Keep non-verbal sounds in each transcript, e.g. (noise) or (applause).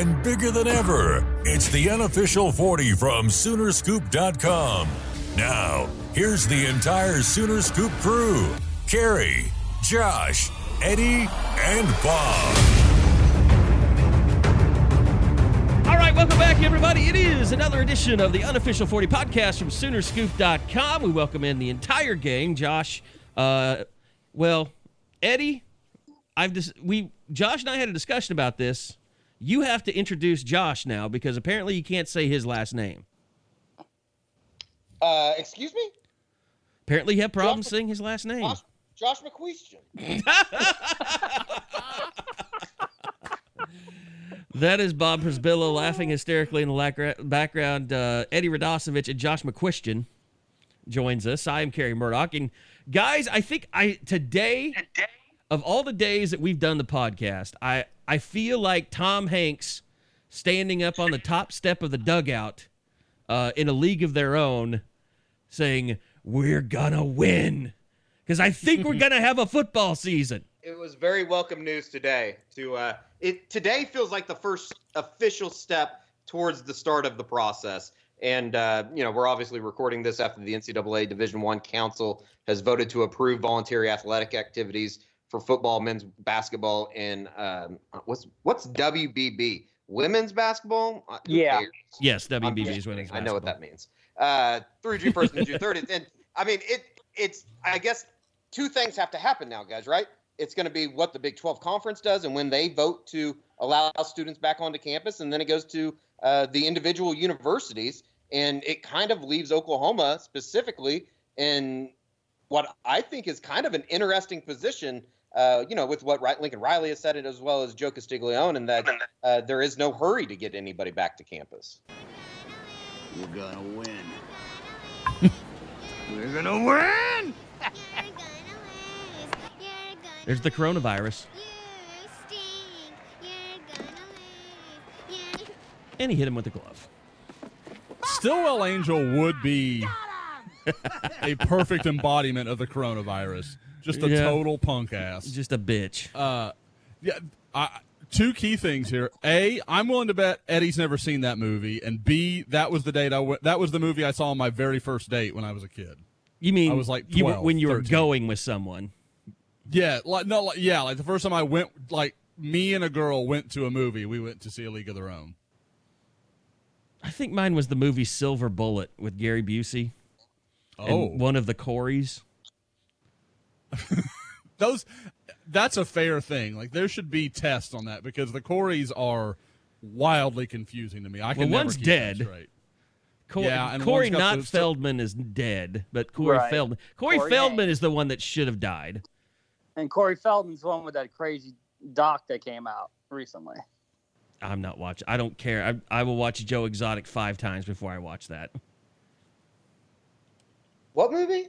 And bigger than ever. It's the unofficial 40 from Soonerscoop.com. Now, here's the entire Sooner Scoop crew Carrie, Josh, Eddie, and Bob. All right, welcome back, everybody. It is another edition of the unofficial 40 podcast from Soonerscoop.com. We welcome in the entire gang. Josh, uh, well, Eddie, I've just we Josh and I had a discussion about this. You have to introduce Josh now because apparently you can't say his last name. Uh, excuse me? Apparently you have problems Josh- saying his last name. Josh, Josh McCuistion. (laughs) That is Bob Przybylo laughing hysterically in the background. Uh, Eddie Radosevich and Josh McCuistion joins us. I am Carey Murdock. And guys, I think I today, of all the days that we've done the podcast, I, I feel like Tom Hanks standing up on the top step of the dugout uh, in a league of their own saying, We're gonna win. Because I think we're (laughs) gonna have a football season. It was very welcome news today. To uh, it today feels like the first official step towards the start of the process. And uh, you know, we're obviously recording this after the NCAA Division One Council has voted to approve voluntary athletic activities for football, men's basketball, and um, what's what's WBB? Women's basketball? Uh, Yeah. cares? Yes, WBB is winning. kidding. I know what that means. Uh, through June first and June thirtieth, and I mean it. It's I guess two things have to happen now, guys. Right? It's going to be what the Big Twelve conference does, and when they vote to allow students back onto campus, and then it goes to uh, the individual universities, and it kind of leaves Oklahoma specifically in what I think is kind of an interesting position. Uh, you know, with what Lincoln Riley has said, it as well as Joe Castiglione, and that uh, there is no hurry to get anybody back to campus. We're gonna win. (laughs) We're gonna win! (laughs) There's the coronavirus. And he hit him with the glove. Stillwell Angel would be (laughs) a perfect embodiment of the coronavirus. Just a Yeah. total punk ass. Just a bitch. Uh, yeah. I, two key things here. A, I'm willing to bet Eddie's never seen that movie, and B, that was the date I went. That was the movie I saw on my very first date when I was a kid. You mean I was like you 12, when you were going with someone? Yeah, like no, like, yeah, like the first time I went, like me and a girl went to a movie. We went to see A League of Their Own. I think mine was the movie Silver Bullet with Gary Busey Oh, and one of the Coreys. (laughs) those that's a fair thing. Like there should be tests on that because the Coreys are wildly confusing to me. I can Well, never one's dead. straight. Cor- Yeah, and Corey one's not those- Feldman is dead, but Corey Right. Feldman. Corey, Corey Feldman Haim. is the one that should have died. And Corey Feldman's the one with that crazy doc that came out recently. I'm not watching. I don't care. I, I will watch Joe Exotic five times before I watch that. What movie?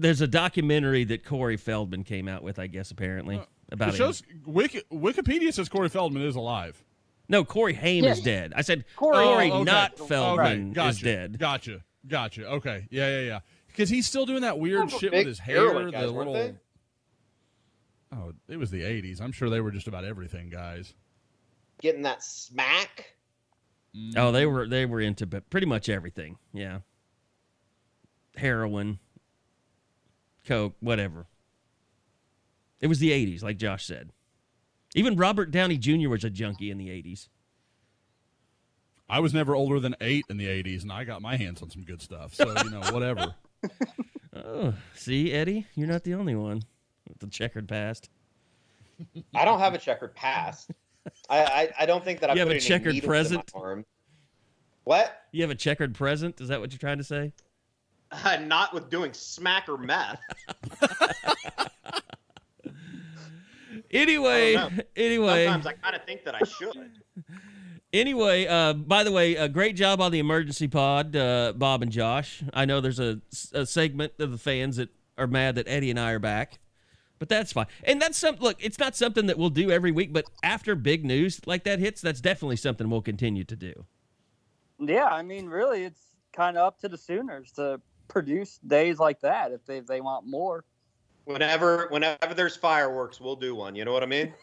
There's a documentary that Corey Feldman came out with, I guess, apparently about It shows Wiki, Wikipedia says Corey Feldman is alive. No, Corey Haim Yeah. is dead. I said Corey- Corey, Oh, okay. not Okay, Feldman, gotcha. is dead. Gotcha. Gotcha. Okay. Yeah, yeah, yeah. Because he's still doing that weird shit with his hair. heroin guys, the weren't little. Oh, it was the '80s. I'm sure they were just about everything, guys. Getting that smack? Oh, they were they were into pretty much everything. Yeah, heroin, coke, whatever. It was the '80s, like Josh said. Even Robert Downey Jr. was a junkie in the '80s. I was never older than eight in the '80s, and I got my hands on some good stuff. So you know, whatever. (laughs) (laughs) Oh, see, Eddie, you're not the only one with the checkered past. I don't have a checkered past. (laughs) I, I, I don't think that I You have a checkered present? What? You have a checkered present? Is that what you're trying to say? (laughs) Uh, not with doing smack or meth. (laughs) Anyway, I don't know. anyway, Sometimes I kind of think that I should. anyway. Uh, by the way, a great job on the emergency pod, uh, Bob and Josh. I know there's a, a segment of the fans that are mad that Eddie and I are back, but that's fine. And that's some look. It's not something that we'll do every week, but after big news like that hits, that's definitely something we'll continue to do. Yeah, I mean, really, it's kind of up to the Sooners to produce days like that if they if they want more. Whenever whenever there's fireworks, we'll do one. You know what I mean? (laughs)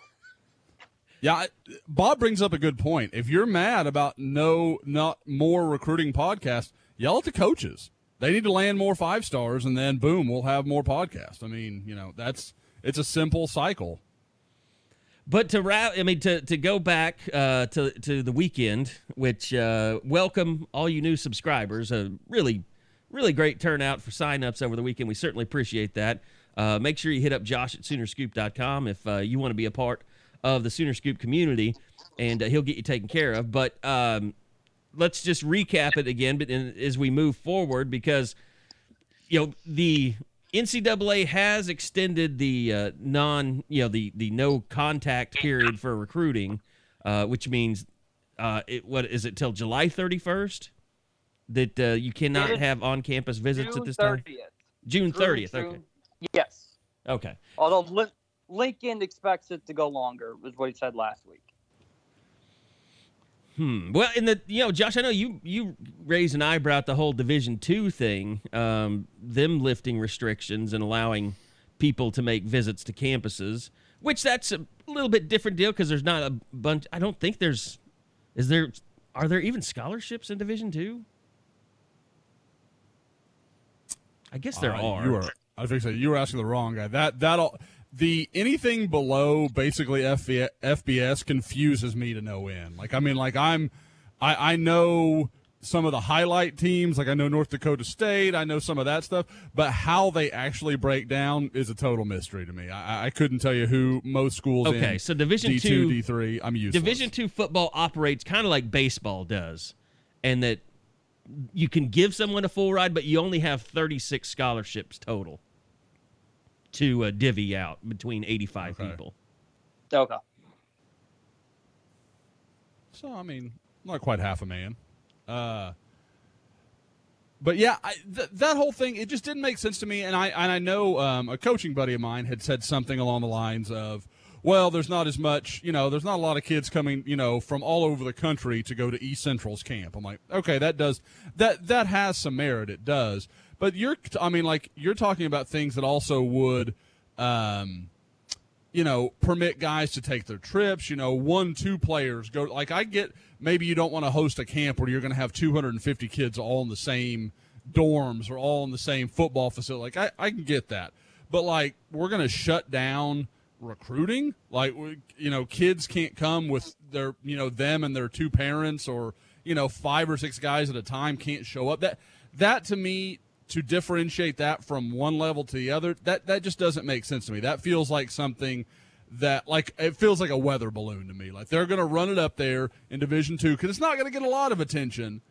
Yeah, Bob brings up a good point. If you're mad about no, not more recruiting podcasts, yell at the coaches. They need to land more five stars, and then boom, we'll have more podcasts. I mean, you know, that's it's a simple cycle. But to wrap, I mean, to, to go back uh, to to the weekend, which uh, welcome all you new subscribers. A really, really great turnout for signups over the weekend. We certainly appreciate that. Uh, make sure you hit up Josh at Soonerscoop.com if uh, you want to be a part of the Sooner Scoop community, and uh, he'll get you taken care of. But um, let's just recap it again, but in, as we move forward, because you know the NCAA has extended the uh, non, you know, the the no contact period for recruiting, uh, which means uh, it what is it till July thirty first that uh, you cannot It's have on campus visits June at this time. June 30th. June thirtieth. Okay. Yes. Okay. Although Lin- Lincoln expects it to go longer, was what he said last week. Hmm. Well, in the you know, Josh, I know you you raised an eyebrow at the whole Division Two thing, um, them lifting restrictions and allowing people to make visits to campuses, which that's a little bit different deal because there's not a bunch. I don't think there's. Is there? Are there even scholarships in Division Two? I guess there Uh, are. You are. I was going to say you were asking the wrong guy. That that all the anything below basically FB, FBS confuses me to no end. Like I mean, like I'm, I I know some of the highlight teams. Like I know North Dakota State. I know some of that stuff. But how they actually break down is a total mystery to me. I, I couldn't tell you who most schools. Okay, in so Division D two, two, D three. I'm used. Division two football operates kind of like baseball does, and that you can give someone a full ride, but you only have 36 scholarships total to uh, divvy out between 85 Okay. people. Okay. So I mean, not quite half a man. Uh, but yeah, I, th- that whole thing it just didn't make sense to me. And I and I know um, a coaching buddy of mine had said something along the lines of, "Well, there's not as much, you know, there's not a lot of kids coming, you know, from all over the country to go to East Central's camp." I'm like, okay, that does that that has some merit. It does. But you're, I mean, like you're talking about things that also would. Um, you know, permit guys to take their trips, you know, one, two players go. Like, I get maybe you don't want to host a camp where you're going to have 250 kids all in the same dorms or all in the same football facility. Like, I, I can get that. But, like, we're going to shut down recruiting. Like, you know, kids can't come with their, you know, them and their two parents or, you know, five or six guys at a time can't show up. That, that to me, to differentiate that from one level to the other, that that just doesn't make sense to me. That feels like something that like it feels like a weather balloon to me. Like they're going to run it up there in Division Two because it's not going to get a lot of attention,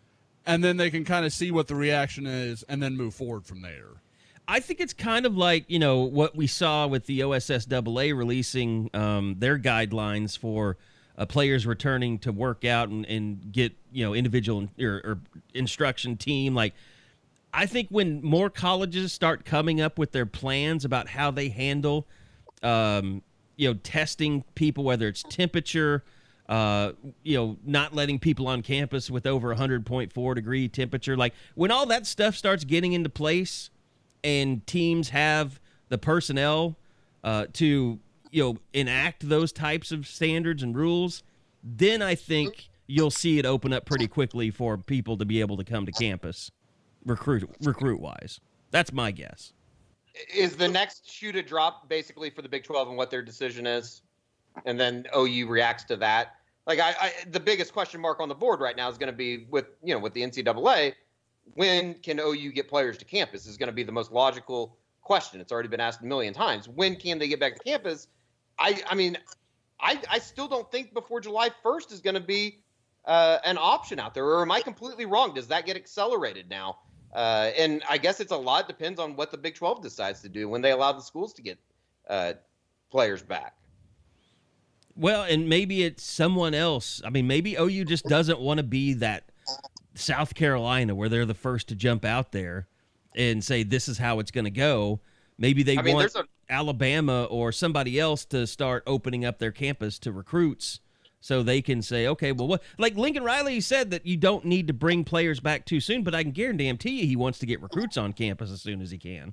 and then they can kind of see what the reaction is and then move forward from there. I think it's kind of like you know what we saw with the OSSAA releasing um, their guidelines for uh, players returning to work out and, and get you know individual or, or instruction team. Like I think when more colleges start coming up with their plans about how they handle, um, you know, testing people, whether it's temperature, uh, you know, not letting people on campus with over 100.4 degree temperature, like when all that stuff starts getting into place and teams have the personnel uh, to you know enact those types of standards and rules, then I think you'll see it open up pretty quickly for people to be able to come to campus, recruit recruit wise. That's my guess. Is the next shoe to drop basically for the Big 12 and what their decision is? And then OU reacts to that. Like I, I the biggest question mark on the board right now is going to be with you know with the NCAA. When can OU get players to campus? Is going to be the most logical question. It's already been asked a million times. When can they get back to campus? I I mean, I I still don't think before July 1st is going to be uh, an option out there. Or am I completely wrong? Does that get accelerated now? Uh, and I guess it's a lot depends on what the Big 12 decides to do when they allow the schools to get uh, players back. Well, and maybe it's someone else. I mean, maybe OU just doesn't want to be that South Carolina where they're the first to jump out there and say this is how it's going to go. Maybe they I mean, want there's a- Alabama or somebody else to start opening up their campus to recruits so they can say, okay, well, what? Like Lincoln Riley said that you don't need to bring players back too soon, but I can guarantee you he wants to get recruits on campus as soon as he can.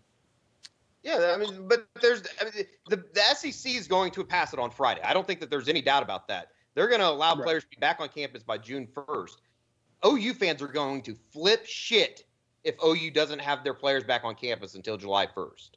Yeah, I mean, but there's I mean, the the SEC is going to pass it on Friday. I don't think that there's any doubt about that. They're going to allow Right. players to be back on campus by June 1st. OU fans are going to flip shit if OU doesn't have their players back on campus until July 1st.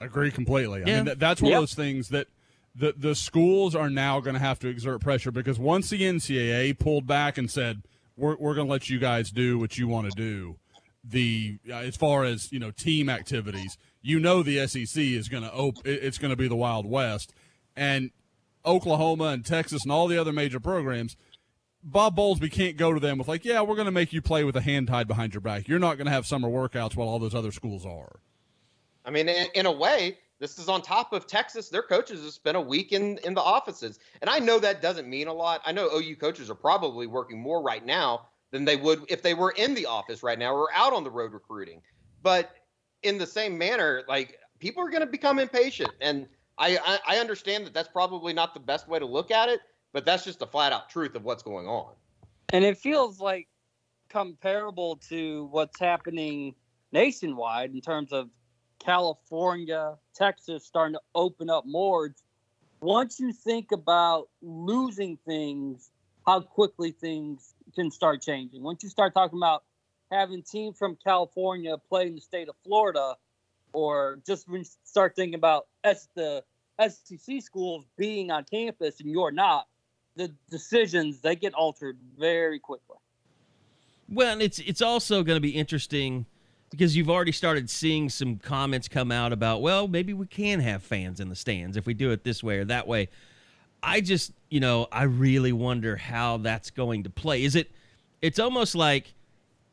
Agree completely. I mean, that, that's one Yep. of those things that the the schools are now going to have to exert pressure because once the NCAA pulled back and said we're we're going to let you guys do what you want to do, the uh, as far as you know team activities, you know the SEC is going to op- it's going to be the Wild West, and Oklahoma and Texas and all the other major programs. Bob Bowlesby can't go to them with like, yeah, we're going to make you play with a hand tied behind your back. You're not going to have summer workouts while all those other schools are. I mean, in, in a way, this is on top of Texas. Their coaches have spent a week in, in the offices. And I know that doesn't mean a lot. I know OU coaches are probably working more right now than they would if they were in the office right now or out on the road recruiting. But in the same manner, like people are going to become impatient. And I, I, I understand that that's probably not the best way to look at it, but that's just the flat out truth of what's going on. And it feels like comparable to what's happening nationwide in terms of California, Texas starting to open up more. Once you think about losing things, how quickly things can start changing. Once you start talking about having teams from California play in the state of Florida, or just when you start thinking about S- the SEC schools being on campus and you're not, the decisions they get altered very quickly. Well, it's it's also going to be interesting because you've already started seeing some comments come out about, well, maybe we can have fans in the stands if we do it this way or that way. I just, you know, I really wonder how that's going to play. Is it it's almost like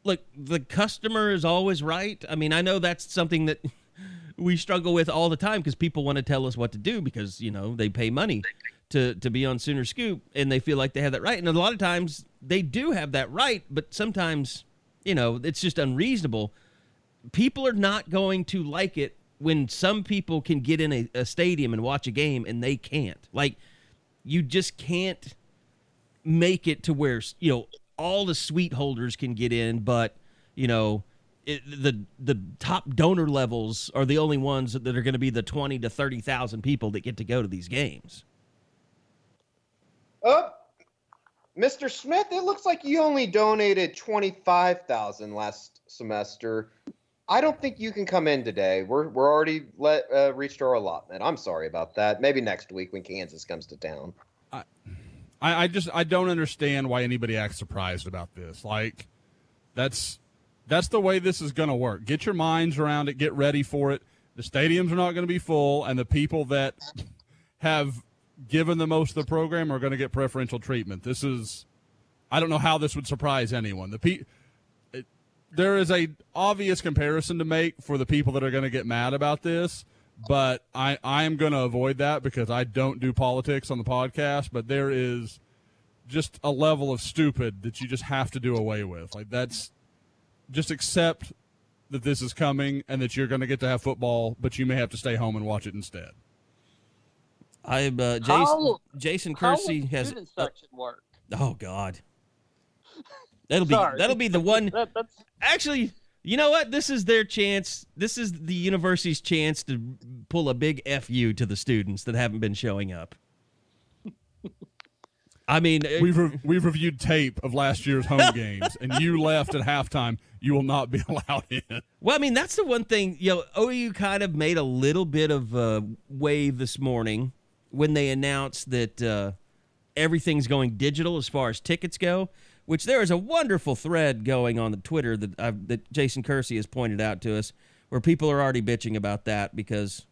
look, the customer is always right. I mean, I know that's something that (laughs) we struggle with all the time because people want to tell us what to do because, you know, they pay money to to be on Sooner Scoop and they feel like they have that right. And a lot of times they do have that right, but sometimes, you know, it's just unreasonable. People are not going to like it when some people can get in a, a stadium and watch a game and they can't. Like you just can't make it to where you know all the suite holders can get in, but you know it, the the top donor levels are the only ones that are going to be the twenty to thirty thousand people that get to go to these games. Oh, Mr. Smith, it looks like you only donated twenty-five thousand last semester. I don't think you can come in today. We're we're already let uh, reached our allotment. I'm sorry about that. Maybe next week when Kansas comes to town. I, I just I don't understand why anybody acts surprised about this. Like that's that's the way this is going to work. Get your minds around it. Get ready for it. The stadiums are not going to be full, and the people that have given the most of the program are going to get preferential treatment. This is I don't know how this would surprise anyone. The pe- it, there is a obvious comparison to make for the people that are going to get mad about this, but I I am going to avoid that because I don't do politics on the podcast. But there is just a level of stupid that you just have to do away with. Like that's just accept that this is coming and that you're going to get to have football, but you may have to stay home and watch it instead. I uh, Jason, How- Jason How Kersey has. student section work? Oh God, that'll be Sorry. that'll be the (laughs) one. That, that's Actually, you know what? This is their chance. This is the university's chance to pull a big fu to the students that haven't been showing up. I mean, We've re- we've reviewed tape of last year's home (laughs) games, and you left at halftime. You will not be (laughs) allowed in. Well, I mean, that's the one thing, you know, OU kind of made a little bit of a wave this morning when they announced that uh, everything's going digital as far as tickets go, which there is a wonderful thread going on the Twitter that I've, that Jason Kersey has pointed out to us where people are already bitching about that because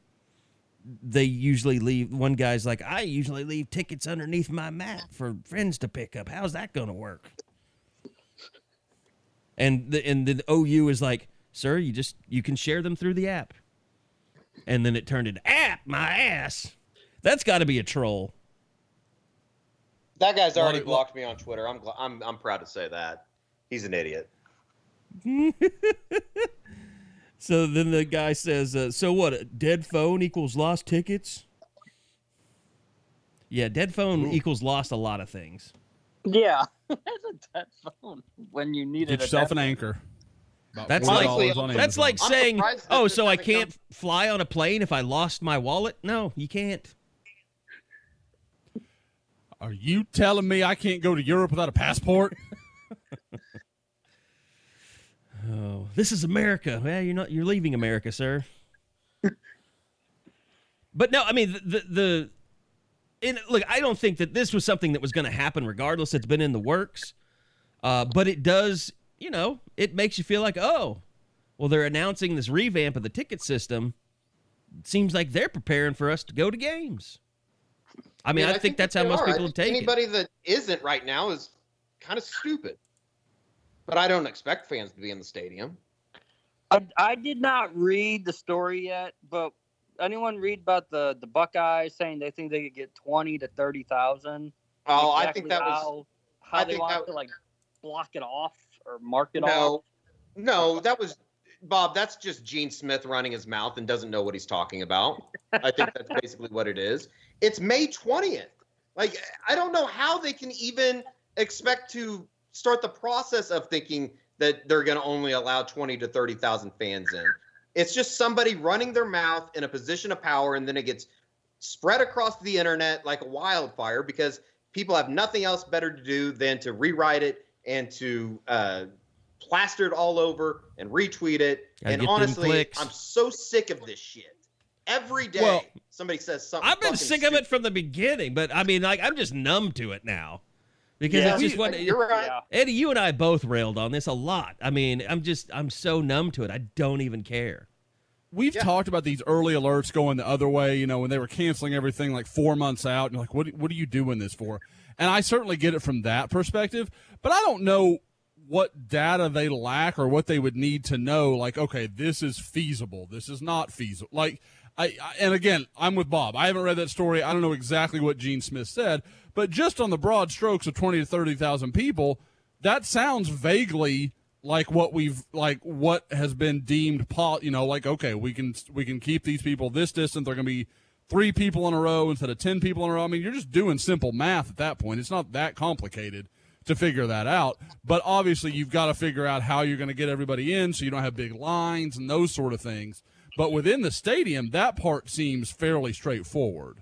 they usually leave. One guy's like, I usually leave tickets underneath my mat for friends to pick up. How's that going to work? And the and the OU is like, sir, you just you can share them through the app. And then it turned into app my ass. That's got to be a troll. That guy's already Lot of- blocked me on Twitter. I'm gl- I'm I'm proud to say that. He's an idiot. (laughs) So then the guy says, uh, "So what? A dead phone equals lost tickets?" Yeah, dead phone equals lost a lot of things. Yeah, (laughs) that's a dead phone when you need Get it. at yourself an anchor. About That's like that's like saying, "Oh, so I hasn't come- can't fly on a plane if I lost my wallet?" No, you can't. Are you telling me I can't go to Europe without a passport? (laughs) Oh, this is America. Well, you're not. You're leaving America, sir. (laughs) but no, I mean the the. and look, I don't think that this was something that was going to happen regardless. It's been in the works, uh, but it does. You know, it makes you feel like, oh, well, they're announcing this revamp of the ticket system. Seems like they're preparing for us to go to games. I mean, I, think, that's how most are. People have think taken. it. Anybody that isn't right now is kind of stupid. But I don't expect fans to be in the stadium. I, I did not read the story yet, but anyone read about the the Buckeyes saying they think they could get twenty to thirty thousand? Oh, I think that was how, how I they think want that- to like block it off or mark it no, off. no. That was Bob. That's just Gene Smith running his mouth and doesn't know what he's talking about. I think that's (laughs) basically what it is. It's May twentieth. Like I don't know how they can even expect to start the process of thinking that they're going to only allow twenty to thirty thousand fans in. It's just somebody running their mouth in a position of power, and then it gets spread across the internet like a wildfire because people have nothing else better to do than to rewrite it and to uh, plaster it all over and retweet it. Gotta and honestly. I'm so sick of this shit. Every day, Well- somebody says something. I've been fucking sick of it from the beginning, but I mean, like, I'm just numb to it now because Yeah. it's just what (laughs) You're right. Eddie, you and I both railed on this a lot. I mean, I'm just, I'm so numb to it. I don't even care. We've Yeah. talked about these early alerts going the other way, you know, when they were canceling everything like four months out. And you're like, what, what are you doing this for? And I certainly get it from that perspective, but I don't know what data they lack or what they would need to know. Like, okay, this is feasible. This is not feasible. Like, I, I and again, I'm with Bob. I haven't read that story. I don't know exactly what Gene Smith said, but just on the broad strokes of 20 to 30,000 people, that sounds vaguely like what we've like what has been deemed po- you know like okay we can we can keep these people this distance they're going to be three people in a row instead of 10 people in a row i mean you're just doing simple math at that point it's not that complicated to figure that out. But obviously you've got to figure out how you're going to get everybody in so you don't have big lines and those sort of things. But within the stadium that part seems fairly straightforward.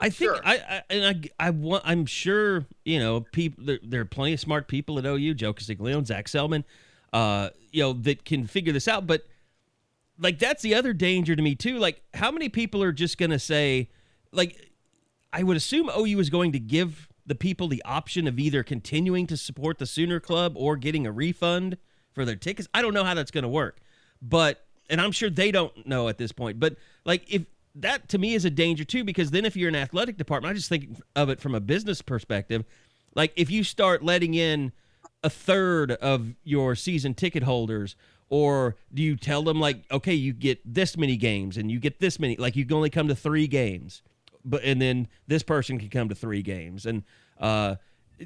I think Sure. I, I and I I want I'm sure you know people there, there are plenty of smart people at OU Joe Castiglione Zach Selman uh you know that can figure this out. But like that's the other danger to me too. Like how many people are just gonna say like I would assume OU is going to give the people the option of either continuing to support the Sooner Club or getting a refund for their tickets. I don't know how that's gonna work but and I'm sure they don't know at this point but like if that to me is a danger too because then if you're an athletic department I just think of it from a business perspective like if you start letting in a third of your season ticket holders or do you tell them like okay you get this many games and you get this many like you can only come to 3 games but and then this person can come to 3 games and uh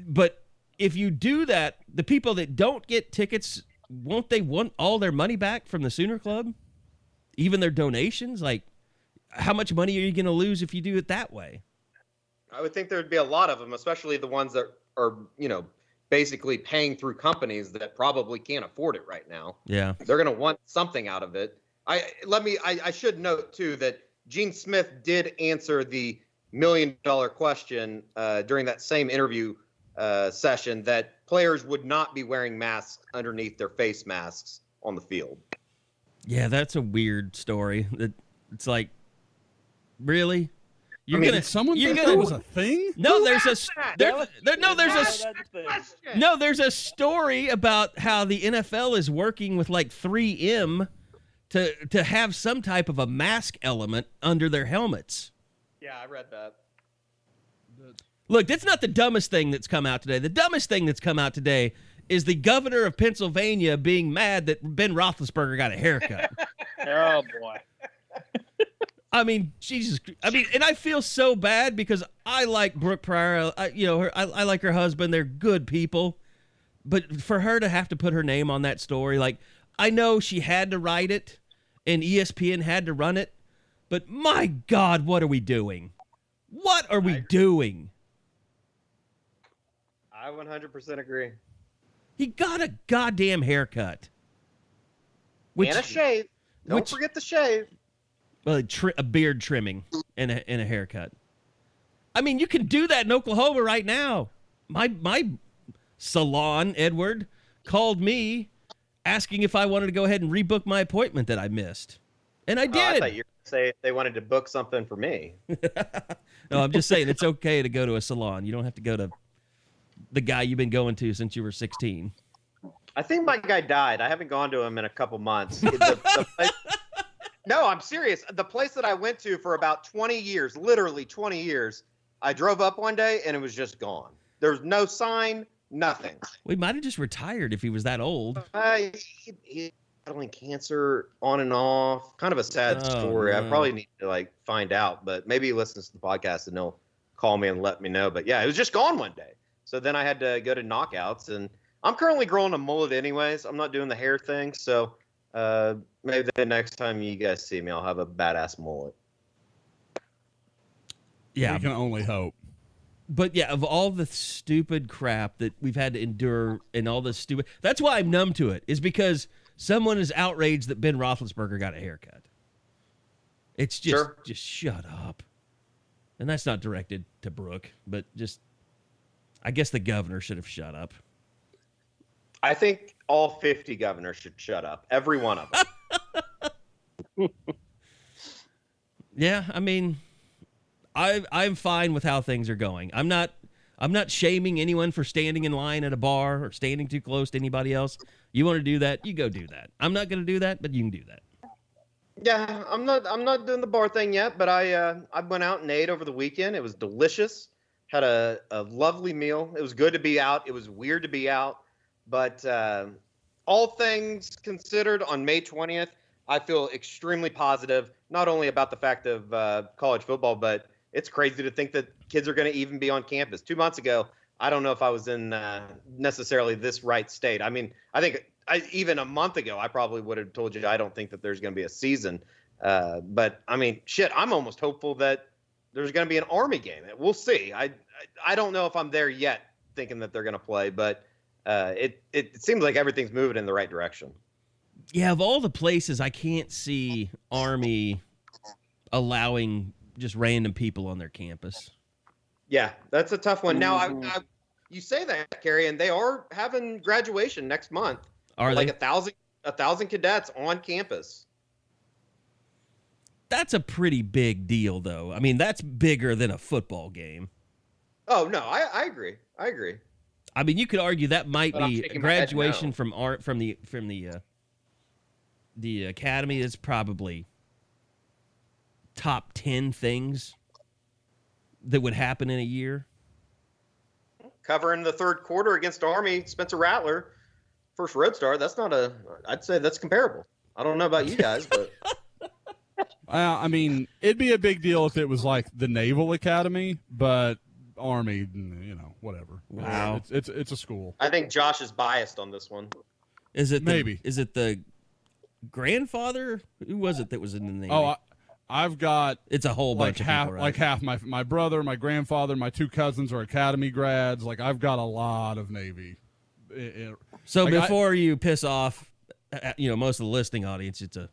but if you do that the people that don't get tickets won't they want all their money back from the Sooner Club even their donations like how much money are you going to lose if you do it that way I would think there would be a lot of them, especially the ones that are, you know, basically paying through companies that probably can't afford it right now. yeah They're going to want something out of it. I let me. I, I should note too that Gene Smith did answer the million dollar question uh, during that same interview uh, session that players would not be wearing masks underneath their face masks on the field. Yeah, that's a weird story. That it's like, really? You're mean, gonna did someone you're gonna that was a thing no. There's a s- there, was- there- no. There's a Yeah, s- that's the thing. no. There's a story about how the NFL is working with like 3M to to have some type of a mask element under their helmets. Yeah, I read that. Look, that's not the dumbest thing that's come out today. The dumbest thing that's come out today is the governor of Pennsylvania being mad that Ben Roethlisberger got a haircut. (laughs) Oh boy. (laughs) I mean, Jesus. I mean, and I feel so bad because I like Brooke Pryor. I, you know, her, I, I like her husband. They're good people, but for her to have to put her name on that story, like I know she had to write it, and ESPN had to run it, but my God, what are we doing? What are we doing? I 100% agree. He got a goddamn haircut. Which, and a shave. Don't which- forget the shave. well, a, tri- a beard trimming and a, and a haircut. I mean, you can do that in Oklahoma right now. My my salon, Edward, called me asking if I wanted to go ahead and rebook my appointment that I missed, and I Oh, I did. thought you were say they wanted to book something for me. (laughs) no, I'm just saying it's okay to go to a salon. You don't have to go to the guy you've been going to since you were 16. I think my guy died. I haven't gone to him in a couple months. The- the place- (laughs) no, I'm serious. The place that I went to for about 20 years, literally 20 years, I drove up one day and it was just gone. There was no sign, nothing. We might have just retired if he was that old. I, he, he battling cancer on and off. Kind of a sad Oh, story. I probably need to like find out, but maybe he listens to the podcast and he'll call me and let me know. But yeah, it was just gone one day. So then I had to go to knockouts and I'm currently growing a mullet anyways. I'm not doing the hair thing. So uh, maybe the next time you guys see me, I'll have a badass mullet. Yeah, We can only hope. But yeah, of all the stupid crap that we've had to endure and all this stupid, that's why I'm numb to it. Is because someone is outraged that Ben Roethlisberger got a haircut. It's just, Sure. just shut up. And that's not directed to Brooke, but just, I guess the governor should have shut up. I think all 50 governors should shut up. Every one of them. (laughs) Yeah, I mean, I I'm fine with how things are going. I'm not I'm not shaming anyone for standing in line at a bar or standing too close to anybody else. You want to do that, you go do that. I'm not going to do that, but you can do that. Yeah, I'm not I'm not doing the bar thing yet, but I uh, I went out and ate over the weekend. It was delicious. Had a, a lovely meal. It was good to be out. It was weird to be out, but uh, all things considered, on May 20th, I feel extremely positive. Not only about the fact of uh, college football, but it's crazy to think that kids are going to even be on campus. Two months ago, I don't know if I was in uh, necessarily this right state. I mean, I think I, even a month ago, I probably would have told you I don't think that there's going to be a season. Uh, but I mean, shit, I'm almost hopeful that there's going to be an Army game. We'll see. I, I don't know if I'm there yet, thinking that they're going to play, but uh, it it seems like everything's moving in the right direction. Yeah, of all the places, I can't see Army allowing just random people on their campus. Yeah, that's a tough one. Now, I, I, you say that, Carrie, and they are having graduation next month. Are like they? a thousand a thousand cadets on campus. That's a pretty big deal, though. I mean, that's bigger than a football game. Oh no, I, I agree. I agree. I mean, you could argue that might But be shaking head graduation no. from art from the from the uh, the academy is probably top ten things that would happen in a year. Covering the third quarter against Army, Spencer Rattler, first Red star. That's not a. I'd say that's comparable. I don't know about you guys, but (laughs) Uh, I mean, it'd be a big deal if it was like the Naval Academy, but Army, you know, whatever. Wow. It's it's, it's a school. I think Josh is biased on this one. Is it the, Maybe. Is it the grandfather? Who was it that was in the navy? Oh, I, I've got it's a whole like bunch of half, people, right? like half my my brother, my grandfather, my two cousins are academy grads. Like I've got a lot of Navy. It- it- so like, I- before you piss off, uh, you know, most of the listening audience, it's a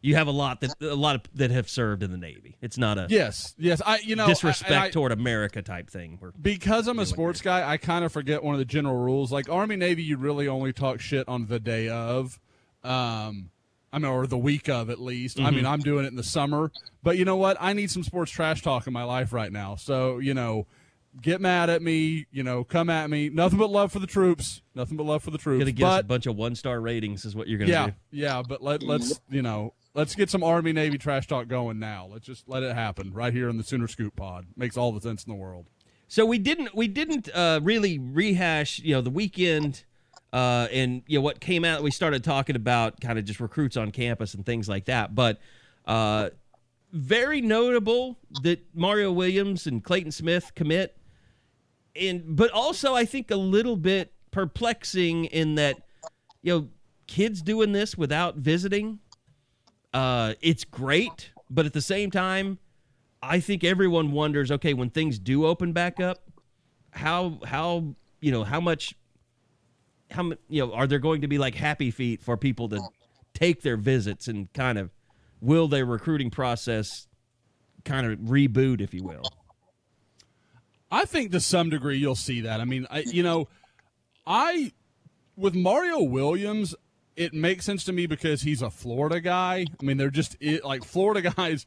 you have a lot that a lot of that have served in the navy. It's not a yes, yes, I you know disrespect and I- toward America type thing. Because I'm a sports guy, I kind of forget one of the general rules. Like Army Navy, you really only talk shit on the day of, um, I mean, or the week of at least. I Mhm. mean, I'm doing it in the summer, but you know what? I need some sports trash talk in my life right now. So you know, get mad at me, you know, come at me. Nothing but love for the troops. Nothing but love for the troops. Gonna give us a bunch of one star ratings is what you're gonna do. yeah, do. yeah, but let let's you know let's get some Army Navy trash talk going now. Let's just let it happen right here in the Sooner Scoop Pod. Makes all the sense in the world. So we didn't we didn't uh, really rehash you know the weekend uh, and you know what came out. We started talking about kind of just recruits on campus and things like that. But uh, very notable that Mario Williams and Clayton Smith commit, and but also I think a little bit perplexing in that you know kids doing this without visiting. Uh, it's great, but at the same time, I think everyone wonders. Okay, when things do open back up, how how you know how much how mu- you know are there going to be like happy feet for people to take their visits and kind of will their recruiting process kind of reboot, if you will? I think to some degree you'll see that. I mean, I you know, I with Mario Williams, it makes sense to me because he's a Florida guy. I mean, they're just it, like Florida (laughs) guys.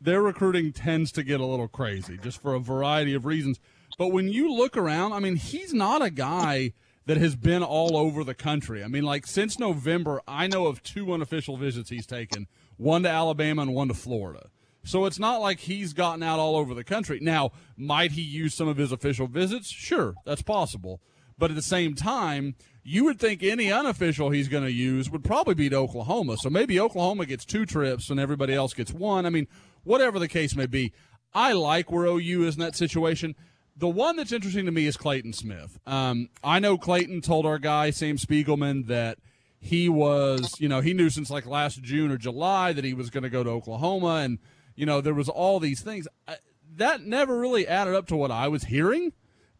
Their recruiting tends to get a little crazy, just for a variety of reasons. But when you look around, I mean, he's not a guy that has been all over the country. I mean, like since November, I know of two unofficial visits he's taken one to Alabama and one to Florida. So it's not like he's gotten out all over the country. Now, might he use some of his official visits? Sure, that's possible. But at the same time, you would think any unofficial he's going to use would probably be to Oklahoma. So maybe Oklahoma gets two trips and everybody else gets one. I mean, whatever the case may be, I like where OU is in that situation. The one that's interesting to me is Clayton Smith. Um, I know Clayton told our guy, Sam Spiegelman, that he was, you know, he knew since like last June or July that he was going to go to Oklahoma. And, you know, there was all these things. I, that never really added up to what I was hearing.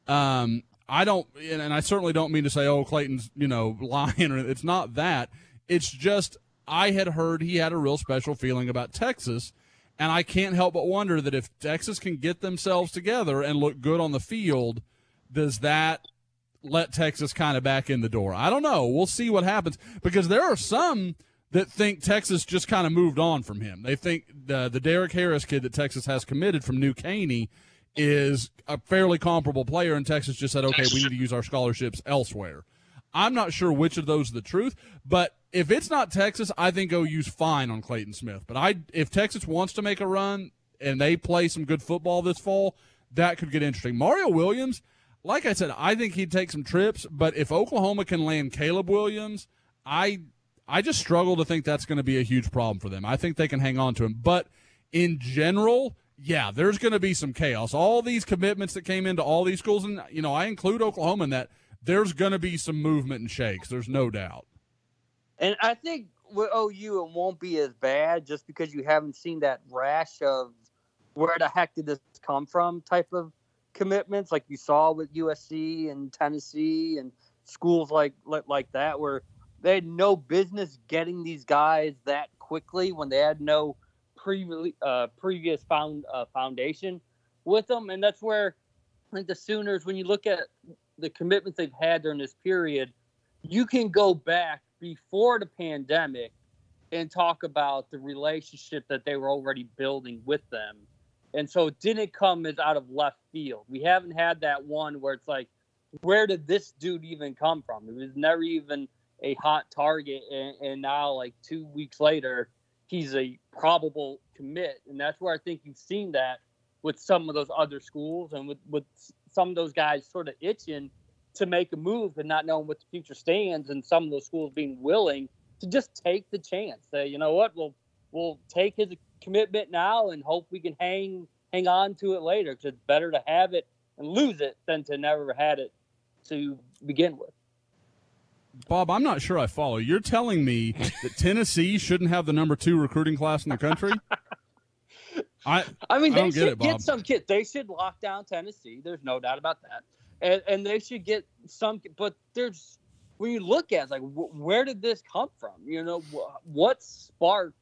Um, I don't, and, and I certainly don't mean to say, oh, Clayton's, you know, (laughs) lying. Or it's not that. It's just I had heard he had a real special feeling about Texas. And I can't help but wonder that if Texas can get themselves together and look good on the field, does that let Texas kind of back in the door? I don't know. We'll see what happens because there are some that think Texas just kind of moved on from him. They think the the Derek Harris kid that Texas has committed from New Caney is a fairly comparable player, and Texas just said, okay, we need to use our scholarships elsewhere. I'm not sure which of those is the truth, but if it's not Texas, I think OU's fine on Clayton Smith. But I, if Texas wants to make a run and they play some good football this fall, that could get interesting. Mario Williams, like I said, I think he'd take some trips. But if Oklahoma can land Caleb Williams, I, I just struggle to think that's going to be a huge problem for them. I think they can hang on to him. But in general, yeah, there's going to be some chaos. All these commitments that came into all these schools, and you know, I include Oklahoma in that. There's going to be some movement and shakes. There's no doubt. And I think with OU, it won't be as bad just because you haven't seen that rash of where the heck did this come from type of commitments like you saw with USC and Tennessee and schools like like, like that where they had no business getting these guys that quickly when they had no previous uh, previous found uh, foundation with them, and that's where I think the Sooners, when you look at the commitments they've had during this period, you can go back before the pandemic and talk about the relationship that they were already building with them. And so it didn't come as out of left field. We haven't had that one where it's like, where did this dude even come from? It was never even a hot target. And, and now, like two weeks later, he's a probable commit. And that's where I think you've seen that with some of those other schools and with, with some of those guys sort of itching to make a move and not knowing what the future stands, and some of those schools being willing to just take the chance. Say, you know what, we'll we'll take his commitment now and hope we can hang hang on to it later. Because it's better to have it and lose it than to never had it to begin with. Bob, I'm not sure I follow. You're telling me that Tennessee shouldn't have the number two recruiting class in the country? (laughs) I I mean, they don't should get it, get some kids. They should lock down Tennessee. There's no doubt about that. And and they should get some. But there's when you look at it, like, wh- where did this come from? You know, wh- what sparked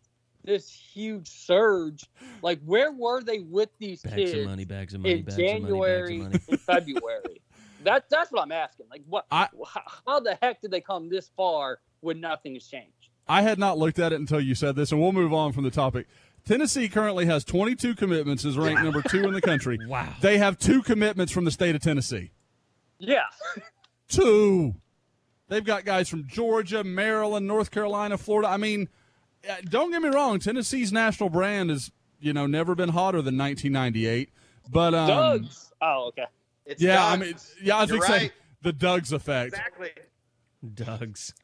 this huge surge? Like, where were they with these Bags kids of money, bags of money, in bags of money, January bags of money. and (laughs) February? That that's what I'm asking. Like, what? I- how, how the heck did they come this far when nothing has changed? I had not looked at it until you said this, and we'll move on from the topic. Tennessee currently has 22 commitments, is ranked number two in the country. (laughs) Wow. They have two commitments from the state of Tennessee. Yeah. Two. They've got guys from Georgia, Maryland, North Carolina, Florida. I mean, uh, don't get me wrong. Tennessee's national brand has, you know, never been hotter than 1998. But um, Doug's. Oh, okay. It's yeah, I mean, yeah, I was going say right. the Doug's effect. Exactly. Doug's.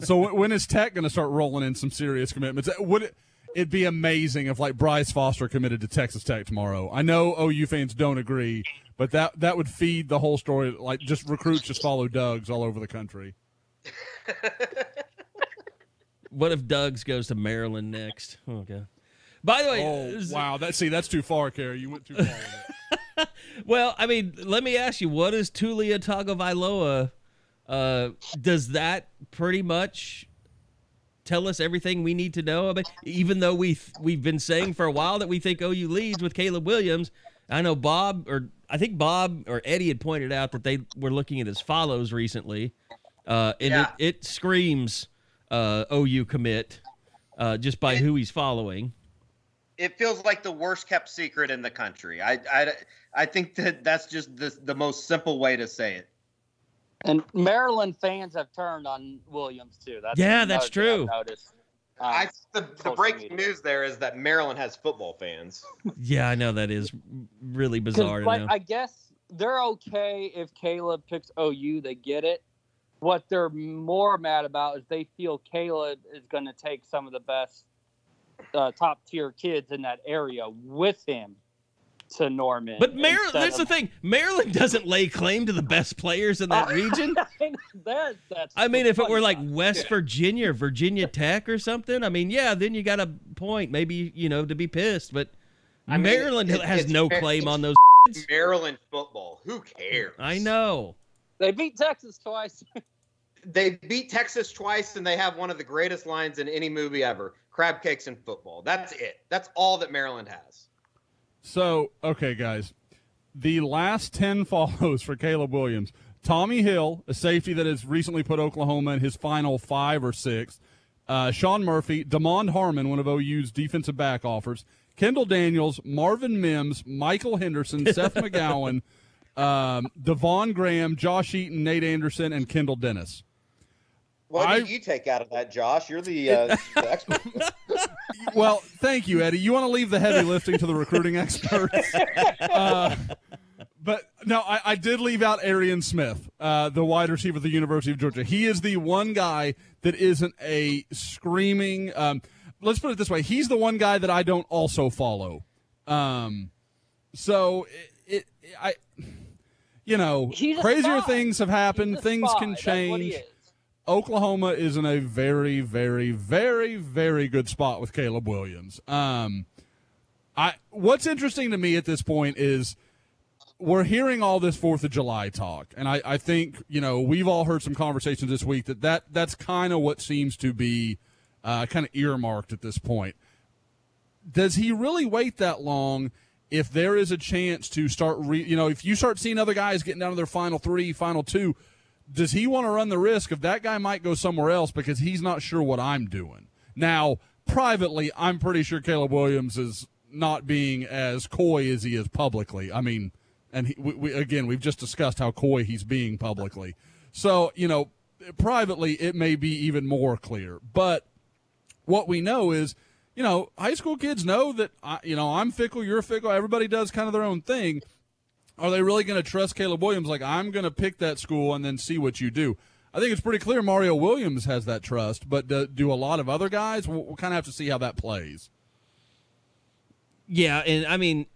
So when- when is Tech going to start rolling in some serious commitments? Uh, Would it? It'd be amazing if like Bryce Foster committed to Texas Tech tomorrow. I know OU fans don't agree, but that that would feed the whole story. Like just recruits just follow Doug's all over the country. (laughs) What if Doug's goes to Maryland next? Okay. By the way, Oh is- wow, that see that's too far, Carey. You went too far (laughs) well, I mean, let me ask you, what is Taulia Tagovailoa? Uh, does that pretty much tell us everything we need to know about? Even though we we've been saying for a while that we think OU leads with Caleb Williams. I know Bob, or I think Bob or Eddie had pointed out that they were looking at his follows recently, uh, and Yeah. it, it screams uh, OU commit uh, just by who he's following. it feels like the worst kept secret in the country. I, I, I think that that's just the, the most simple way to say it. And Maryland fans have turned on Williams too. That's Yeah, that's another I've true. Noticed. Uh, I, the, the breaking media. news there is that Maryland has football fans. Yeah, I know that is really (laughs) bizarre to like, know. I guess they're okay if Caleb picks OU. They get it. What they're more mad about is they feel Caleb is going to take some of the best uh, top tier kids in that area with him to Norman. But Maryland, instead that's the thing. Maryland doesn't lay claim to the best players in that oh, (laughs) region. that, that's I mean, if it were like part. West Virginia, or (laughs) Virginia Tech, or something, I mean, yeah, then you got a point, maybe you know, to be pissed. But I mean, Maryland it- has no claim on those. (laughs) Maryland football. Who cares? I know. they beat Texas twice. They beat Texas twice, and they have one of the greatest lines in any movie ever: "Crab cakes and football." That's it. That's all that Maryland has. So okay, guys, the last ten (laughs) follows for Caleb Williams. Tommy Hill, a safety that has recently put Oklahoma in his final five or six. Uh, Sean Murphy, Damond Harmon, one of OU's defensive back offers. Kendall Daniels, Marvin Mims, Michael Henderson, (laughs) Seth McGowan, um, Devon Graham, Josh Eaton, Nate Anderson, and Kendall Dennis. What I- did you take out of that, Josh? You're the, uh, (laughs) the expert. (laughs) Well, thank you, Eddie. You want to leave the heavy lifting to the recruiting experts. (laughs) Uh, but no, I, I did leave out Arian Smith, uh, the wide receiver of the University of Georgia. He is the one guy that isn't a screaming. Um, let's put it this way: he's the one guy that I don't also follow. Um, so it, it I, you know, crazier spy. things have happened. He's a Things spy. can That's what he change. Oklahoma is in a very, very, very, very good spot with Caleb Williams. Um, I what's interesting to me at this point is we're hearing all this Fourth of July talk, and I, I think you know we've all heard some conversations this week that, that that's kind of what seems to be uh, kind of earmarked at this point. Does he really wait that long? If there is a chance to start, re, you know, if you start seeing other guys getting down to their final three, final two, does he want to run the risk of that guy might go somewhere else because he's not sure what I'm doing? Now, privately, I'm pretty sure Caleb Williams is not being as coy as he is publicly. I mean, and he, we, we, again, we've just discussed how coy he's being publicly. So, you know, privately, it may be even more clear. But what we know is, you know, high school kids know that, I, you know, I'm fickle, you're fickle, everybody does kind of their own thing are they really going to trust Caleb Williams? Like, I'm going to pick that school and then see what you do. I think it's pretty clear Mario Williams has that trust, but do, do a lot of other guys? We'll, we'll kind of have to see how that plays. Yeah, and I mean,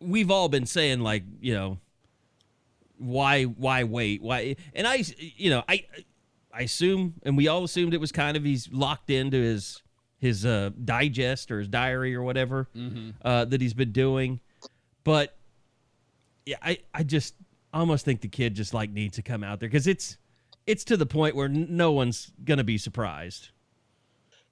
we've all been saying like, you know, why why wait? Why? And I, you know, I I assume, and we all assumed it was kind of he's locked into his his uh, digest or his diary or whatever uh, that he's been doing, but yeah, I I just almost think the kid just like needs to come out there because it's it's to the point where no one's gonna be surprised.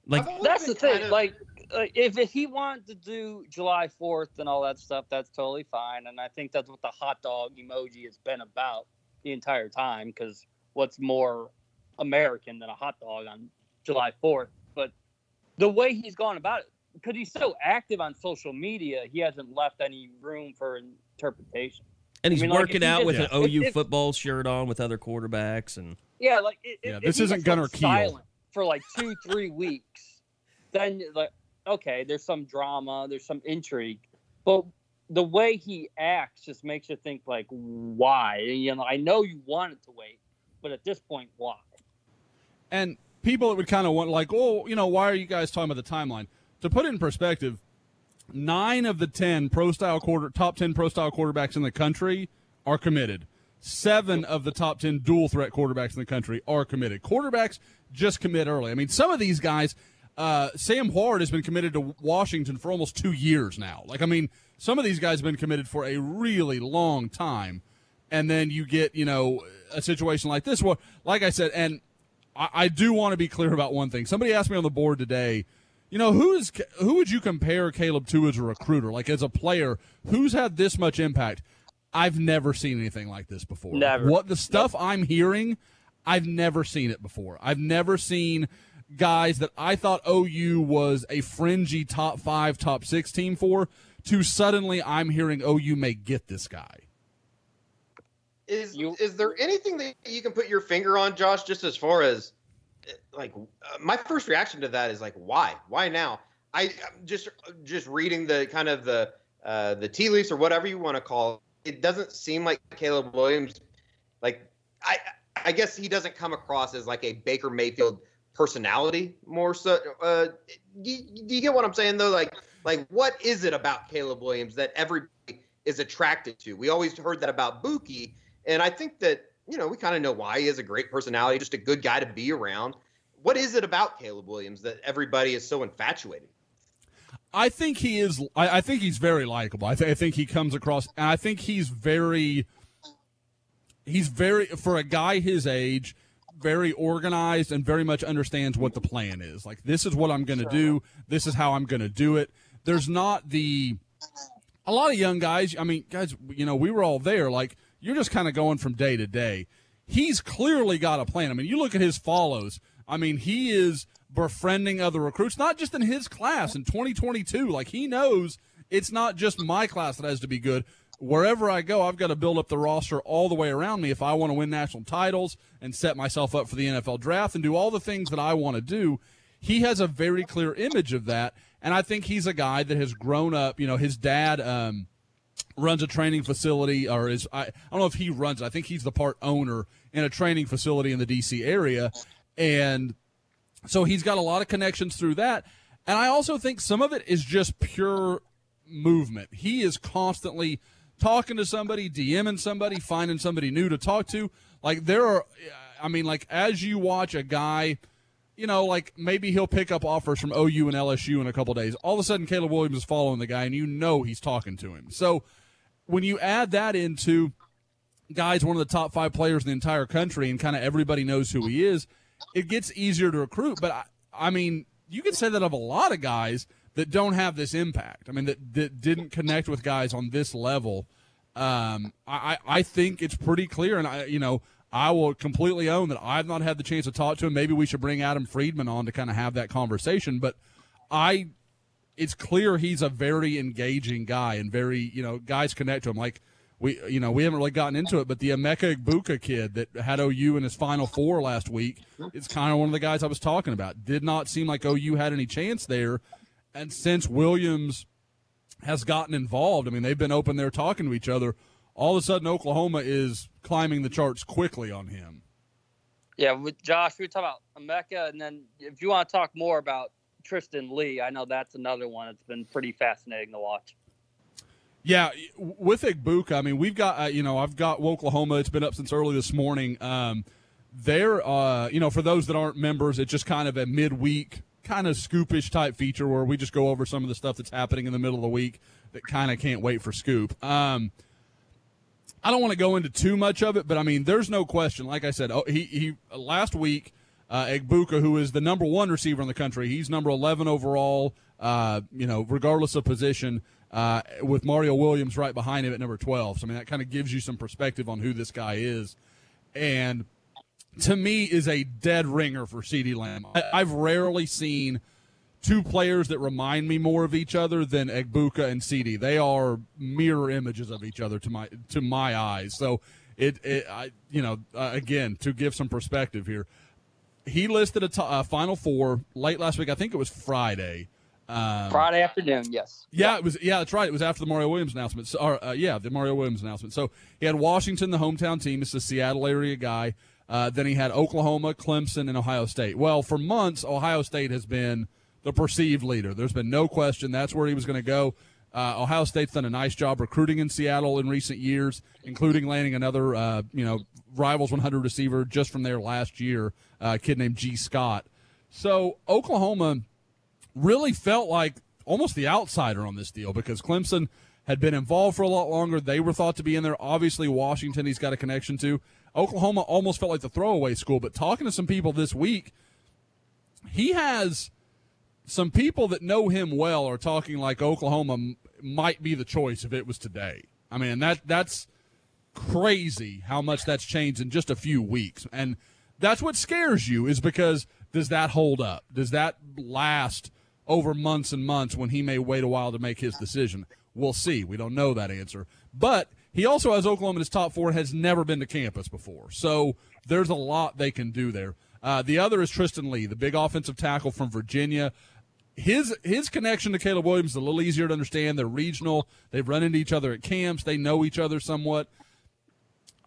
Like That's the thing. of- Like, uh, if he wanted to do July 4th and all that stuff, that's totally fine. And I think that's what the hot dog emoji has been about the entire time. Because what's more American than a hot dog on July 4th? But the way he's gone about it, because he's so active on social media, he hasn't left any room for interpretation. And he's I mean, like, if working he out just- with an (laughs) if- OU if- football shirt on with other quarterbacks, and Yeah, like i- Yeah, this he isn't just Gunnar went Kiel. silent for like two, three weeks, then like okay, there's some drama, there's some intrigue, but the way he acts just makes you think like why? You know, I know you wanted to wait, but at this point, why? And people that would kind of want, like, oh, you know, why are you guys talking about the timeline? To put it in perspective, nine of the ten pro style quarter top ten pro style quarterbacks in the country are committed. Seven of the top ten dual threat quarterbacks in the country are committed. Quarterbacks just commit early. I mean, some of these guys, uh, Sam Huard has been committed to Washington for almost two years now. Like, I mean, some of these guys have been committed for a really long time. And then you get, you know, a situation like this. Well, like I said, and I, I do want to be clear about one thing. Somebody asked me on the board today, you know, who's who would you compare Caleb to as a recruiter, like as a player, who's had this much impact? I've never seen anything like this before. Never. what the stuff I'm hearing, I've never seen it before. I've never seen guys that I thought OU was a fringy top five, top six team for, to suddenly I'm hearing OU may get this guy. Is you, is there anything that you can put your finger on, Josh? Just as far as like, uh, my first reaction to that is like, why? Why now? I I'm just just reading the kind of the uh, the tea leaves or whatever you want to call it. It doesn't seem like Caleb Williams. Like I I guess he doesn't come across as like a Baker Mayfield personality more so. Uh, do, you- do you get what I'm saying though? Like like what is it about Caleb Williams that everybody is attracted to? We always heard that about Buki, and I think that you know we kind of know why he has a great personality, just a good guy to be around. What is it about Caleb Williams that everybody is so infatuated? I think he is. I, I think he's very likable. I, th- I think he comes across, and I think he's very. He's very for a guy his age, very organized and very much understands what the plan is. Like this is what I'm going to do. This is how I'm going to do it. There's not the. A lot of young guys. I mean, guys. You know, we were all there. Like you're just kind of going from day to day. He's clearly got a plan. I mean, you look at his follows. I mean, he is befriending other recruits, not just in his class in 2022. Like he knows it's not just my class that has to be good. Wherever I go, I've got to build up the roster all the way around me if I want to win national titles and set myself up for the NFL draft and do all the things that I want to do. He has a very clear image of that, and I think he's a guy that has grown up. You know, his dad. Um, runs a training facility or is I, I don't know if he runs it. I think he's the part owner in a training facility in the DC area and so he's got a lot of connections through that and I also think some of it is just pure movement. He is constantly talking to somebody, DMing somebody, finding somebody new to talk to. Like there are I mean like as you watch a guy you know, like maybe he'll pick up offers from OU and LSU in a couple days. All of a sudden, Caleb Williams is following the guy, and you know he's talking to him. So when you add that into guys, one of the top five players in the entire country, and kind of everybody knows who he is, it gets easier to recruit. But I, I mean, you could say that of a lot of guys that don't have this impact. I mean, that, that didn't connect with guys on this level. Um, I, I I think it's pretty clear, and I, you know, I will completely own that I've not had the chance to talk to him. Maybe we should bring Adam Friedman on to kind of have that conversation. But I, it's clear he's a very engaging guy and very, you know, guys connect to him. Like we, you know, we haven't really gotten into it, but the Emeka Egbuka kid that had OU in his Final Four last week is kind of one of the guys I was talking about. Did not seem like OU had any chance there, and since Williams has gotten involved, I mean, they've been open there talking to each other. All of a sudden, Oklahoma is climbing the charts quickly on him. Yeah, with Josh, we talk about Emeka, and then if you want to talk more about Tristan Lee, I know that's another one that's been pretty fascinating to watch. Yeah, with Egbuka, I mean, we've got, uh, you know, I've got Oklahoma. It's been up since early this morning. Um, they're, uh, you know, for those that aren't members, it's just kind of a midweek, kind of scoopish type feature where we just go over some of the stuff that's happening in the middle of the week that kind of can't wait for scoop. Um, I don't want to go into too much of it, but I mean, there's no question. Like I said, oh, he, he last week, uh, Egbuka, who is the number one receiver in the country, he's number 11 overall. Uh, you know, regardless of position, uh, with Mario Williams right behind him at number 12. So I mean, that kind of gives you some perspective on who this guy is, and to me, is a dead ringer for CeeDee Lamb. I, I've rarely seen two players that remind me more of each other than Egbuka and CeeDee. They are mirror images of each other to my to my eyes. So it, it I, you know, uh, again to give some perspective here, he listed a t- uh, final four late last week. I think it was Friday. Um, Friday afternoon, yes. yeah, it was. Yeah, that's right. It was after the Mario Williams announcement. So, or, uh, yeah, the Mario Williams announcement. So he had Washington, the hometown team. It's a Seattle area guy. Uh, then he had Oklahoma, Clemson, and Ohio State. Well, for months, Ohio State has been the perceived leader. There's been no question that's where he was going to go. Uh, Ohio State's done a nice job recruiting in Seattle in recent years, including landing another, uh, you know, rivals 100 receiver just from there last year, uh, a kid named Gee Scott. So Oklahoma really felt like almost the outsider on this deal because Clemson had been involved for a lot longer. They were thought to be in there. Obviously, Washington, he's got a connection to. Oklahoma almost felt like the throwaway school, but talking to some people this week, he has some people that know him well are talking like Oklahoma might be the choice if it was today. I mean, that that's crazy how much that's changed in just a few weeks. And that's what scares you is because does that hold up? Does that last over months and months when he may wait a while to make his decision? We'll see. We don't know that answer. But he also has Oklahoma in his top four and has never been to campus before. So there's a lot they can do there. Uh, the other is Tristan Lee, the big offensive tackle from Virginia. His his connection to Caleb Williams is a little easier to understand. They're regional. They've run into each other at camps. They know each other somewhat.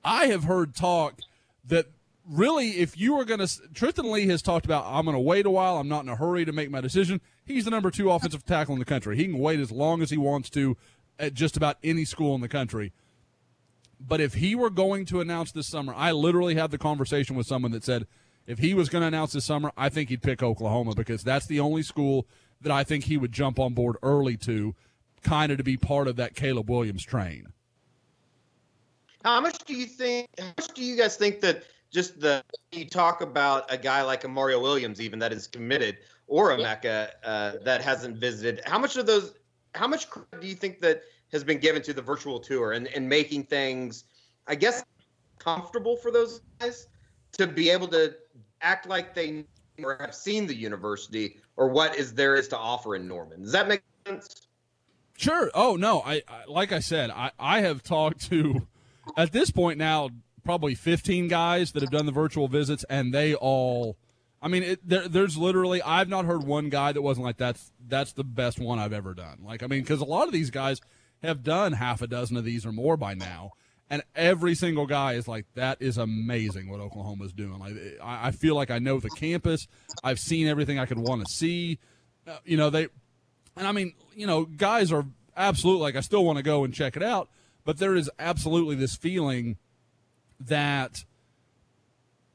I have heard talk that really, if you are going to, Tristan Lee has talked about, I'm going to wait a while. I'm not in a hurry to make my decision. He's the number two offensive tackle in the country. He can wait as long as he wants to at just about any school in the country. But if he were going to announce this summer, I literally had the conversation with someone that said, if he was going to announce this summer, I think he'd pick Oklahoma because that's the only school that I think he would jump on board early to, kind of to be part of that Caleb Williams train. How much do you think? How much do you guys think that just the you talk about a guy like a Mario Williams, even that is committed, or a Mecca uh, that hasn't visited? How much of those? How much do you think that has been given to the virtual tour and, and making things, I guess, comfortable for those guys to be able to act like they or have seen the university or what is there is to offer in Norman? Does that make sense? Sure. Oh no, I, I like I said, I, I have talked to at this point now probably 15 guys that have done the virtual visits, and they all. I mean, it, there, there's literally I've not heard one guy that wasn't like that's that's the best one I've ever done. Like I mean, because a lot of these guys have done half a dozen of these or more by now, and every single guy is like that is amazing what Oklahoma's doing. Like I, feel like I know the campus. I've seen everything I could want to see. Uh, you know they, and I mean you know guys are absolutely like I still want to go and check it out, but there is absolutely this feeling that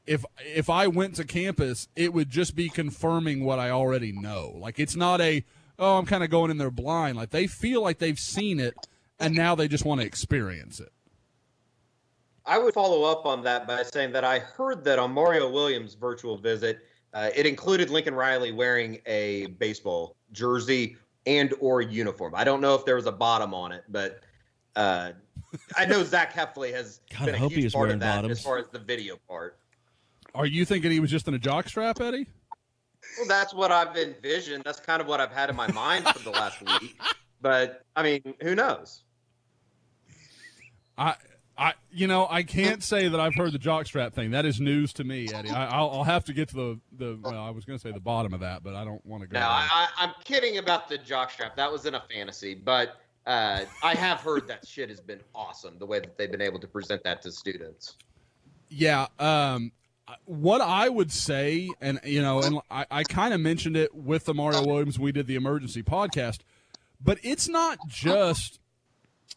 if if I went to campus, it would just be confirming what I already know. Like it's not a oh, I'm kind of going in there blind. Like they feel like they've seen it and now they just want to experience it. I would follow up on that by saying that I heard that on Mario Williams' virtual visit, uh, it included Lincoln Riley wearing a baseball jersey and or uniform. I don't know if there was a bottom on it, but uh, I know Zach Heffley has (laughs) God, been I a hope he huge was part wearing of that bottoms. as far as the video part. Are you thinking he was just in a jock strap, Eddie? Well, that's what I've envisioned. That's kind of what I've had in my mind for the last week. (laughs) But I mean, who knows? I, I, you know, I can't say that I've heard the jockstrap thing. That is news to me, Eddie. I, I'll, I'll have to get to the, the. Well, I was going to say the bottom of that, but I don't want to go. No, there. I, I'm kidding about the jockstrap. That was in a fantasy, but uh, I have heard that shit has been awesome. The way that they've been able to present that to students. Yeah. Um, what I would say, and you know, and I, I kind of mentioned it with the Mario Williams. We did the emergency podcast, but it's not just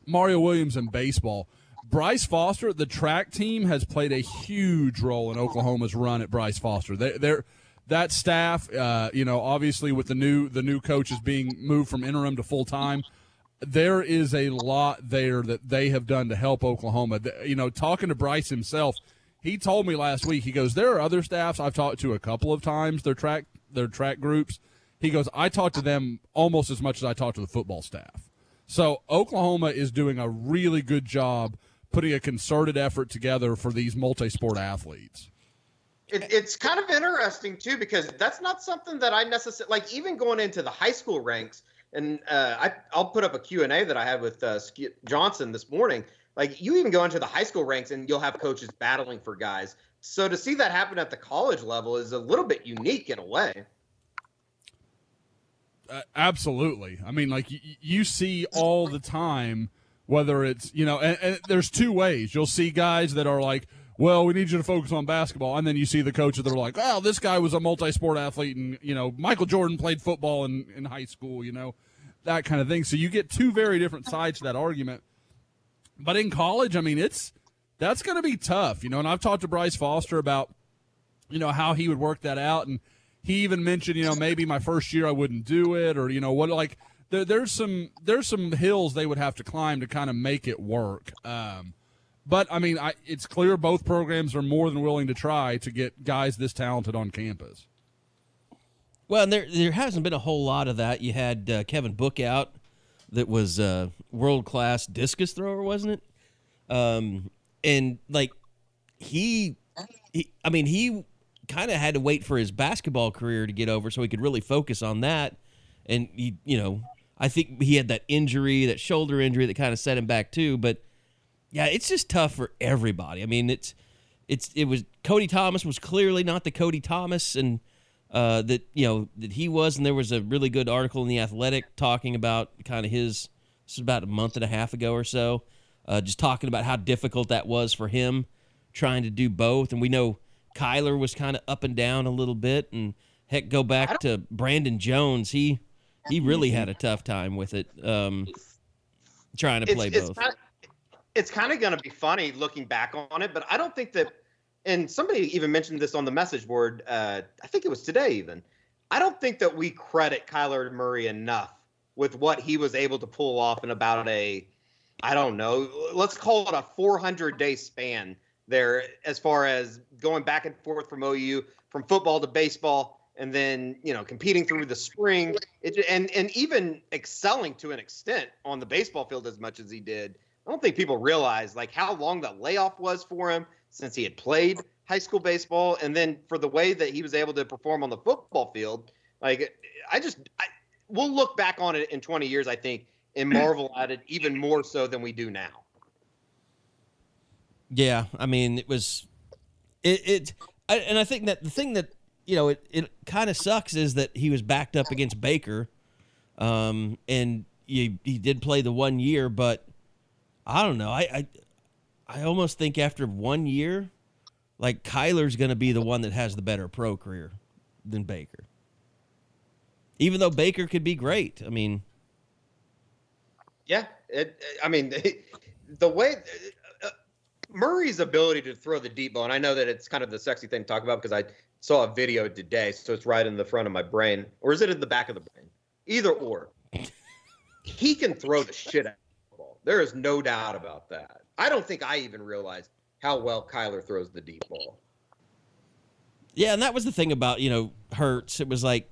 Mario Williams and baseball. Bryce Foster, the track team, has played a huge role in Oklahoma's run at Bryce Foster. They, they're that staff, uh, you know, obviously with the new the new coaches being moved from interim to full time, there is a lot there that they have done to help Oklahoma. You know, talking to Bryce himself, he told me last week. He goes, "There are other staffs I've talked to a couple of times. Their track their track groups." He goes, "I talk to them almost as much as I talk to the football staff." So Oklahoma is doing a really good job putting a concerted effort together for these multi-sport athletes. It, it's kind of interesting too because that's not something that I necessarily like. Even going into the high school ranks, and uh, I, I'll put up a Q and A that I had with uh, Skip Johnson this morning. Like you even go into the high school ranks, and you'll have coaches battling for guys. So to see that happen at the college level is a little bit unique in a way. Uh, absolutely. I mean, like y- you see all the time, whether it's you know, and, and there's two ways. You'll see guys that are like, "Well, we need you to focus on basketball," and then you see the coaches that are like, "Oh, this guy was a multi-sport athlete, and you know, Michael Jordan played football in in high school," you know, that kind of thing. So you get two very different sides to that argument. But in college, I mean, it's that's going to be tough, you know. And I've talked to Bryce Foster about, you know, how he would work that out, and he even mentioned, you know, maybe my first year I wouldn't do it, or you know, what like there, there's some there's some hills they would have to climb to kind of make it work. Um, but I mean, I, it's clear both programs are more than willing to try to get guys this talented on campus. Well, there there hasn't been a whole lot of that. You had uh, Kevin Bookout, that was a world class discus thrower, wasn't it? Um, and like he, he I mean, he kind of had to wait for his basketball career to get over so he could really focus on that. And he, you know, I think he had that injury, that shoulder injury that kind of set him back too. But yeah, it's just tough for everybody. I mean, it's it's it was Cody Thomas was clearly not the Cody Thomas and uh, that you know that he was, and there was a really good article in the Athletic talking about kind of his. This was about a month and a half ago or so, uh, just talking about how difficult that was for him trying to do both. And we know Kyler was kind of up and down a little bit, and heck, go back to Brandon Jones. He he really had a tough time with it, um, trying to play it's, both. It's, it's kind of going to be funny looking back on it, but I don't think that and somebody even mentioned this on the message board. Uh, I think it was today even. I don't think that we credit Kyler Murray enough with what he was able to pull off in about a, I don't know, let's call it a 400 day span there, as far as going back and forth from OU, from football to baseball, and then you know competing through the spring, it, and and even excelling to an extent on the baseball field as much as he did. I don't think people realize like how long the layoff was for him since he had played high school baseball, and then for the way that he was able to perform on the football field. Like I just, I, we'll look back on it in 20 years, I think, and marvel at it even more so than we do now. Yeah, I mean, it was, it, it I, and I think that the thing that you know it, it kind of sucks is that he was backed up against Baker, um, and he he did play the one year, but I don't know, I I, I almost think after one year, like Kyler's going to be the one that has the better pro career than Baker, even though Baker could be great. I mean, yeah, it, I mean, (laughs) the way Murray's ability to throw the deep ball, and I know that it's kind of the sexy thing to talk about because I saw a video today, so it's right in the front of my brain, or is it in the back of the brain? Either or. he can throw the shit out of the ball. There is no doubt about that. I don't think I even realized how well Kyler throws the deep ball. Yeah, and that was the thing about you know Hurts. It was like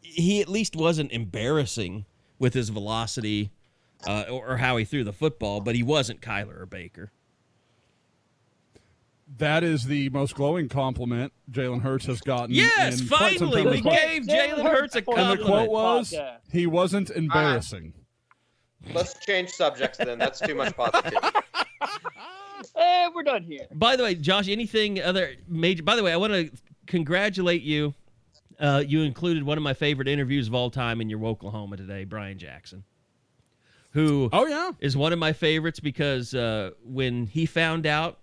he at least wasn't embarrassing with his velocity uh, or, or how he threw the football, but he wasn't Kyler or Baker. That is the most glowing compliment Jalen Hurts has gotten. Yes, in quite some finally, time. we gave Jalen Hurts a compliment. And the quote was, "He wasn't embarrassing." Let's change subjects then. That's too much positivity. (laughs) Eh, we're done here. By the way, Josh, anything other major? By the way, I want to congratulate you. Uh, you included one of my favorite interviews of all time in your Oklahoma today, Brian Jackson, who Oh yeah, is one of my favorites because uh, when he found out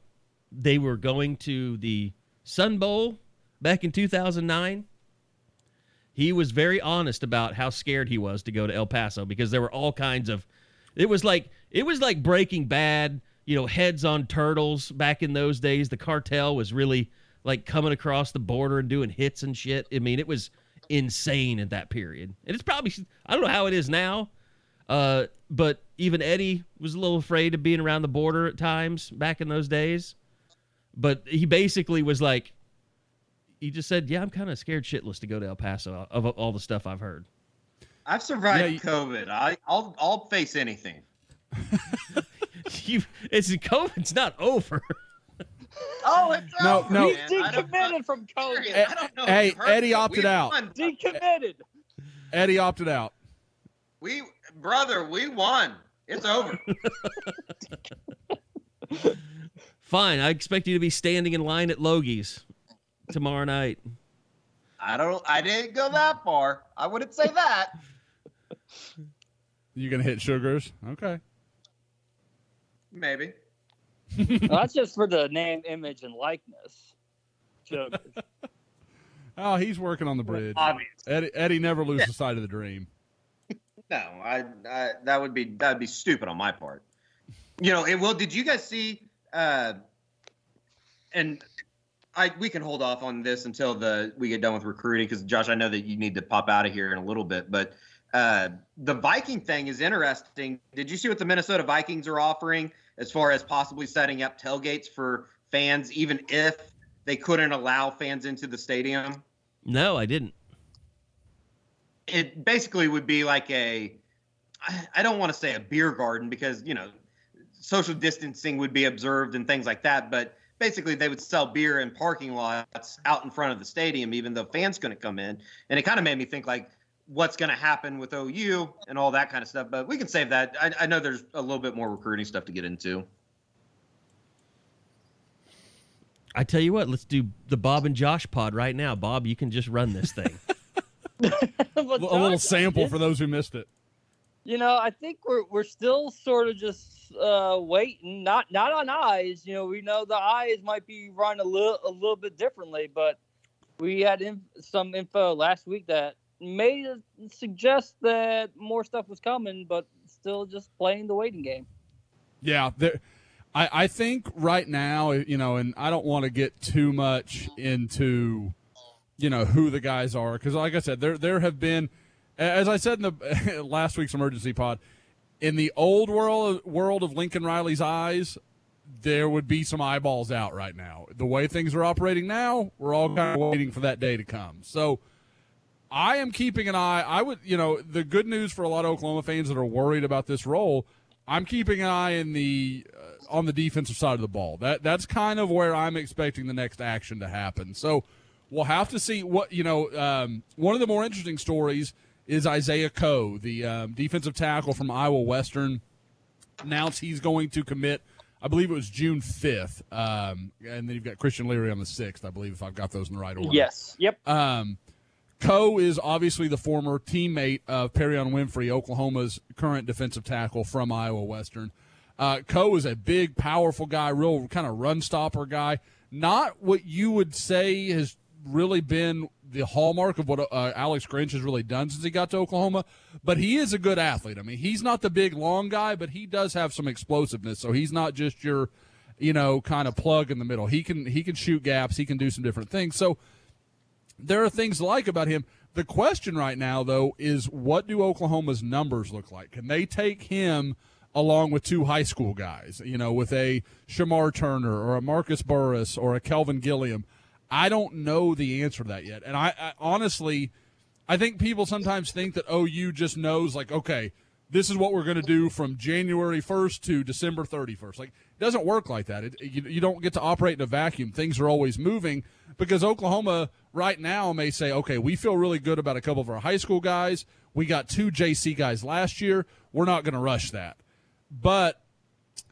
they were going to the Sun Bowl back in 2009, he was very honest about how scared he was to go to El Paso because there were all kinds of. It was like it was like Breaking Bad, you know, heads on turtles back in those days. The cartel was really like coming across the border and doing hits and shit. I mean, it was insane at that period, and it's probably I don't know how it is now. Uh, but even Eddie was a little afraid of being around the border at times back in those days. But he basically was like, he just said, "Yeah, I'm kind of scared shitless to go to El Paso of all the stuff I've heard." I've survived Yeah, you- COVID. I, I'll I'll face anything. (laughs) you, it's COVID's not over. Oh, it's No, over, no. He's man. I don't decommitted from COVID. Serious, I don't know Hey, Eddie opted We out. won. Decommitted. Eddie opted out. We, brother, we won. It's over. (laughs) Fine. I expect you to be standing in line at Logie's tomorrow night. I don't. I didn't go that far. I wouldn't say that. You gonna hit sugars? Okay. Maybe. Well, that's just for the name, image, and likeness. Joke. (laughs) Oh, he's working on the bridge. Obvious. Eddie, Eddie never loses sight of the dream. No, I, I that would be that would be stupid on my part. You know, it will. Did you guys see? Uh, and I we can hold off on this until the we get done with recruiting because Josh, I know that you need to pop out of here in a little bit, but uh, the Viking thing is interesting. Did you see what the Minnesota Vikings are offering as far as possibly setting up tailgates for fans, even if they couldn't allow fans into the stadium? No, I didn't. it basically would be like a I don't want to say a beer garden because you know social distancing would be observed and things like that but basically they would sell beer in parking lots out in front of the stadium even though fans couldn't come in and it kind of made me think like what's going to happen with OU and all that kind of stuff but we can save that I, I know there's a little bit more recruiting stuff to get into I tell you what, let's do the Bob and Josh pod right now. Bob, you can just run this thing. (laughs) But A little sample it- for those who missed it. You know, I think we're we're still sort of just uh, waiting, not not on eyes. You know, we know the eyes might be run a little a little bit differently, but we had in, some info last week that may suggest that more stuff was coming, but still just playing the waiting game. Yeah, there. I, I think right now, you know, and I don't want to get too much into, you know, who the guys are because, like I said, there there have been, as I said in the (laughs) last week's emergency pod, in the old world world of Lincoln Riley's eyes, there would be some eyeballs out right now. The way things are operating now, we're all kind of waiting for that day to come. So. I am keeping an eye. I would, you know, the good news for a lot of Oklahoma fans that are worried about this role. I'm keeping an eye in the uh, on the defensive side of the ball. That that's kind of where I'm expecting the next action to happen. So we'll have to see what you know. Um, one of the more interesting stories is Isaiah Coe, the um, defensive tackle from Iowa Western, announced he's going to commit. I believe it was June 5th, um, and then you've got Christian Leary on the 6th. I believe if I've got those in the right order. Yes. Yep. Um, Coe is obviously the former teammate of Perrion Winfrey, Oklahoma's current defensive tackle from Iowa Western. Uh, Coe is a big, powerful guy, real kind of run stopper guy. Not what you would say has really been the hallmark of what uh, Alex Grinch has really done since he got to Oklahoma, but he is a good athlete. I mean, he's not the big, long guy, but he does have some explosiveness. So he's not just your, you know, kind of plug in the middle. He can he can shoot gaps. He can do some different things. So there are things to like about him. The question right now, though, is what do Oklahoma's numbers look like? Can they take him along with two high school guys? You know, with a Shemar Turner or a Marcus Burris or a Kelvin Gilliam. I don't know the answer to that yet. And I, I honestly, I think people sometimes think that oh, OU just knows, like, okay, this is what we're going to do from January 1st to December 31st. Like, it doesn't work like that. It, you, you don't get to operate in a vacuum. Things are always moving because Oklahoma right now may say, okay, we feel really good about a couple of our high school guys. We got two JC guys last year. We're not going to rush that. But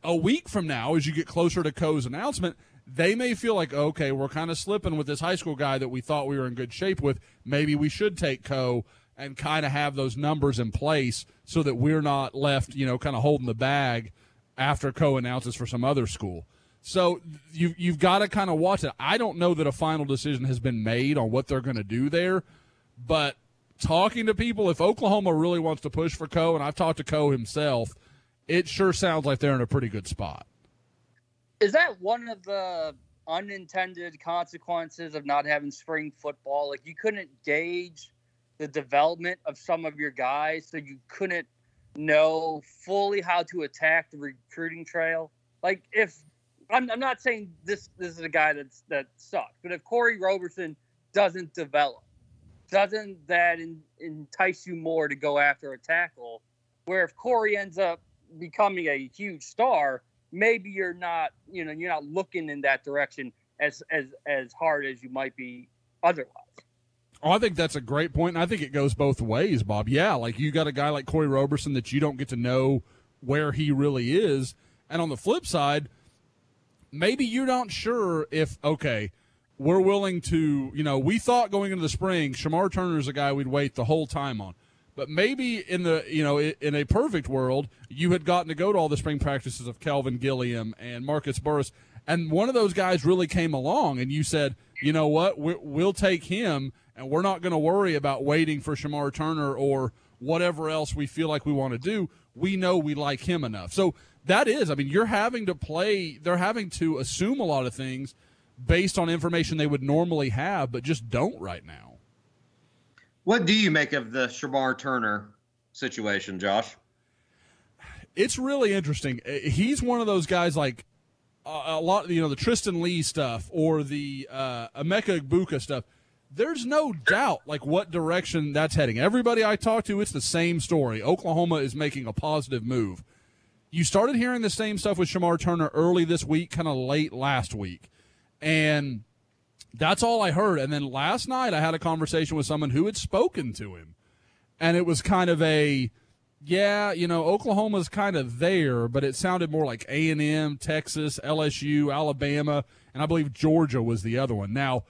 a week from now, as you get closer to Coe's announcement, they may feel like, okay, we're kind of slipping with this high school guy that we thought we were in good shape with. Maybe we should take Coe and kind of have those numbers in place so that we're not left, you know, kind of holding the bag after Coe announces for some other school. So you you've got to kind of watch it. I don't know that a final decision has been made on what they're going to do there, but talking to people, if Oklahoma really wants to push for Coe, and I've talked to Coe himself, it sure sounds like they're in a pretty good spot. Is that one of the unintended consequences of not having spring football? Like you couldn't gauge the development of some of your guys, so you couldn't know fully how to attack the recruiting trail. Like if I'm, I'm not saying this this is a guy that's that sucks, but if Corey Roberson doesn't develop, doesn't that in, entice you more to go after a tackle? Where if Corey ends up becoming a huge star, maybe you're not, you know, you're not looking in that direction as as as hard as you might be otherwise. Oh, I think that's a great point, and I think it goes both ways, Bob. Yeah, like you got a guy like Corey Roberson that you don't get to know where he really is, and on the flip side, maybe you're not sure if okay, we're willing to, you know, we thought going into the spring, Shemar Turner's a guy we'd wait the whole time on. But maybe in the you know in a perfect world, you had gotten to go to all the spring practices of Calvin Gilliam and Marcus Burris, and one of those guys really came along, and you said, you know what, we we'll take him, and we're not going to worry about waiting for Shemar Turner or whatever else we feel like we want to do. We know we like him enough. So that is, I mean, you're having to play. They're having to assume a lot of things based on information they would normally have, but just don't right now. What do you make of the Shemar Turner situation, Josh? It's really interesting. Uh, He's one of those guys like a, lot, you know, the Tristan Lee stuff or the uh, Emeka Egbuka stuff. There's no doubt like what direction that's heading. Everybody I talk to, it's the same story. Oklahoma is making a positive move. You started hearing the same stuff with Shemar Turner early this week, kind of late last week. And that's all I heard. And then last night I had a conversation with someone who had spoken to him. And it was kind of a yeah, you know, Oklahoma's kind of there, but it sounded more like A&M, Texas, LSU, Alabama, and I believe Georgia was the other one. Now,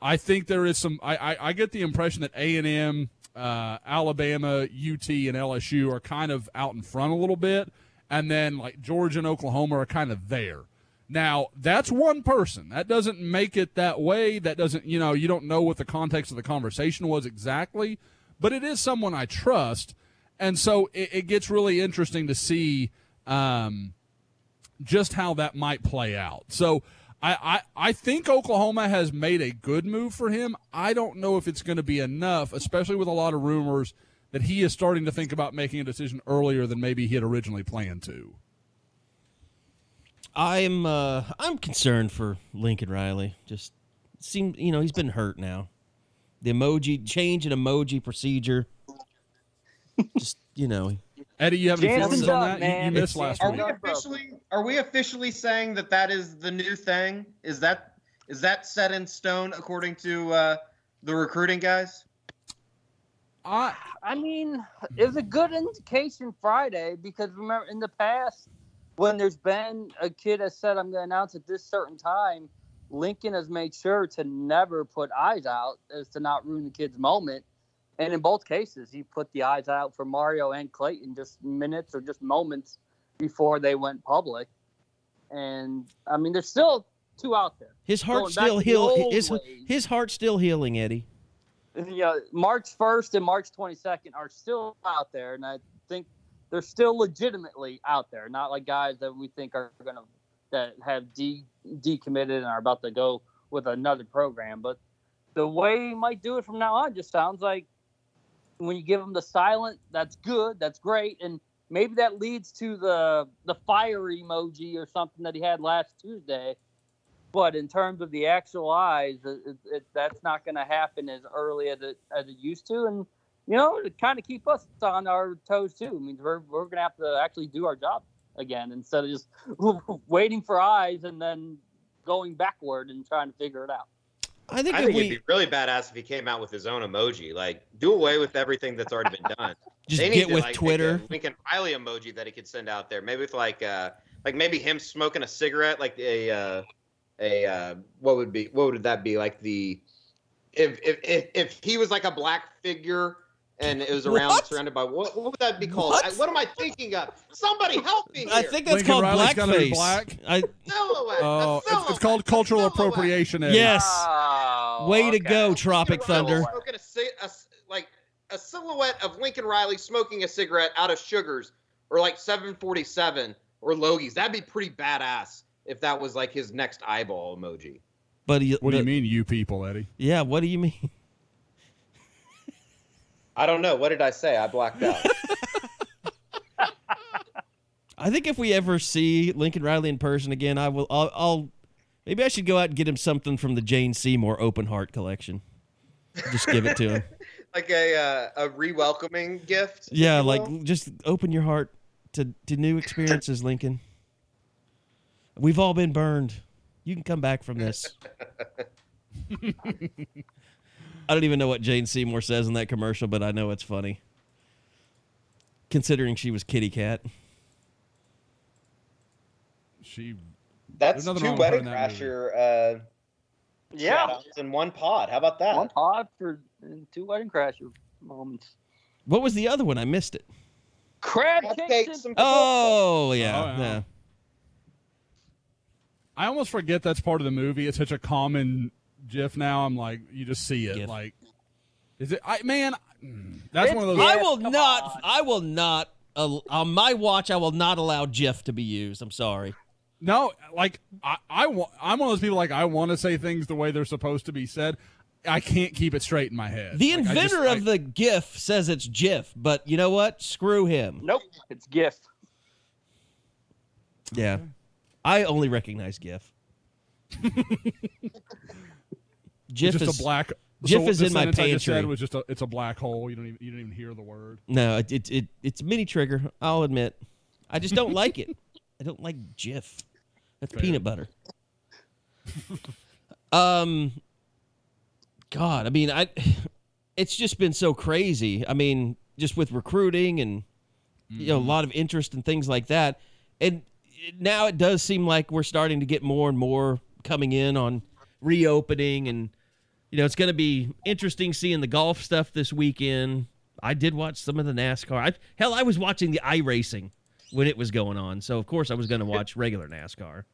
I think there is some I I, I get the impression that A&M, uh, Alabama, UT and LSU are kind of out in front a little bit, and then like Georgia and Oklahoma are kind of there. Now, that's one person. That doesn't make it that way. That doesn't, you know, you don't know what the context of the conversation was exactly, but it is someone I trust. And so it, it gets really interesting to see um, just how that might play out. So I, I, I think Oklahoma has made a good move for him. I don't know if it's going to be enough, especially with a lot of rumors that he is starting to think about making a decision earlier than maybe he had originally planned to. I'm uh I'm concerned for Lincoln Riley. Just seem you know he's been hurt now. The emoji change in emoji procedure. Just you know, Eddie, you have any Jansen's feelings on up, that? You- You, man. missed last Are week. we officially are we officially saying that that is the new thing? Is that is that set in stone according to uh, the recruiting guys? I I mean, it was a good indication Friday because remember in the past when there's been a kid that said I'm going to announce at this certain time, Lincoln has made sure to never put eyes out as to not ruin the kid's moment. And in both cases, he put the eyes out for Mario and Clayton just minutes or just moments before they went public. And I mean, there's still two out there. his heart's Going still back to the heal. His ways. his heart's still healing, Eddie. you know, March 1st and March 22nd are still out there, and I think they're still legitimately out there. Not like guys that we think are going to that have de decommitted and are about to go with another program. But the way he might do it from now on just sounds like when you give him the silent, that's good, that's great, and maybe that leads to the the fire emoji or something that he had last Tuesday. But in terms of the actual eyes, it, it, that's not going to happen as early as it as it used to, and you know, to kind of keep us on our toes too. I mean, we're we're going to have to actually do our job again instead of just (laughs) waiting for eyes and then going backward and trying to figure it out. I think I think we... it'd be really badass if he came out with his own emoji. Like, do away with everything that's already been done. (laughs) just They get to, with like, Twitter. a Lincoln Riley emoji that he could send out there. Maybe with like, uh, like maybe him smoking a cigarette, like a, uh, a uh, what would be what would that be like the, if if if, if he was like a black figure. And it was around What? surrounded by what? What would that be called? What? I, what am I thinking of? Somebody help me! Here. I think that's Lincoln called Riley's be blackface. black? I, silhouette. a Oh, it's, it's called cultural silhouette. appropriation. Eddie. Yes. Oh, Way to go, Tropic Lincoln Riley Thunder. Smoking a, ci- a c- like a silhouette of Lincoln Riley smoking a cigarette out of Sugars or like 747 or Logies. That'd be pretty badass if that was like his next eyeball emoji. But he, What do you mean, you people, Eddie? Yeah, what do you mean? I don't know. What did I say? I blacked out. (laughs) I think if we ever see Lincoln Riley in person again, I will. I'll, I'll maybe I should go out and get him something from the Jane Seymour Open Heart collection. Just give it to him. (laughs) like a uh, a re-welcoming gift. Yeah, like will. just open your heart to to new experiences, Lincoln. We've all been burned. You can come back from this. (laughs) I don't even know what Jane Seymour says in that commercial, but I know it's funny. Considering she was Kitty Cat. She. That's two wrong Wedding in that movie. Crasher uh, Yeah, in one pod. How about that? one pod for and two wedding crasher moments. What was the other one? I missed it. Crab Crab cakes cakes and and Oh, yeah. Oh, yeah. yeah. I almost forget that's part of the movie. It's such a common GIF now. I'm like, you just see it. GIF. Like, is it? I man, mm, that's It's one of those. I will not. on. I will not. Uh, on my watch, I will not allow GIF to be used. I'm sorry. No, like I, I want. I'm one of those people. Like I want to say things the way they're supposed to be said. I can't keep it straight in my head. The Like, I just- inventor I- of the GIF says it's GIF, but you know what? Screw him. Nope, it's GIF. Yeah, I only recognize GIF. (laughs) GIF just is a black. GIF so is in my I just said pantry. was just a. It's a black hole. You don't even. You don't even hear the word. no, it, it, it it's mini trigger. I'll admit, I just don't like it. I don't like GIF. That's Fair. peanut butter. (laughs) um, God, I mean, I. It's just been so crazy. I mean, just with recruiting and you know a lot of interest and things like that, and now it does seem like we're starting to get more and more coming in on reopening and you know it's going to be interesting seeing the golf stuff this weekend. I did watch some of the nascar. I, hell i was watching the iracing when it was going on so of course i was going to watch regular nascar.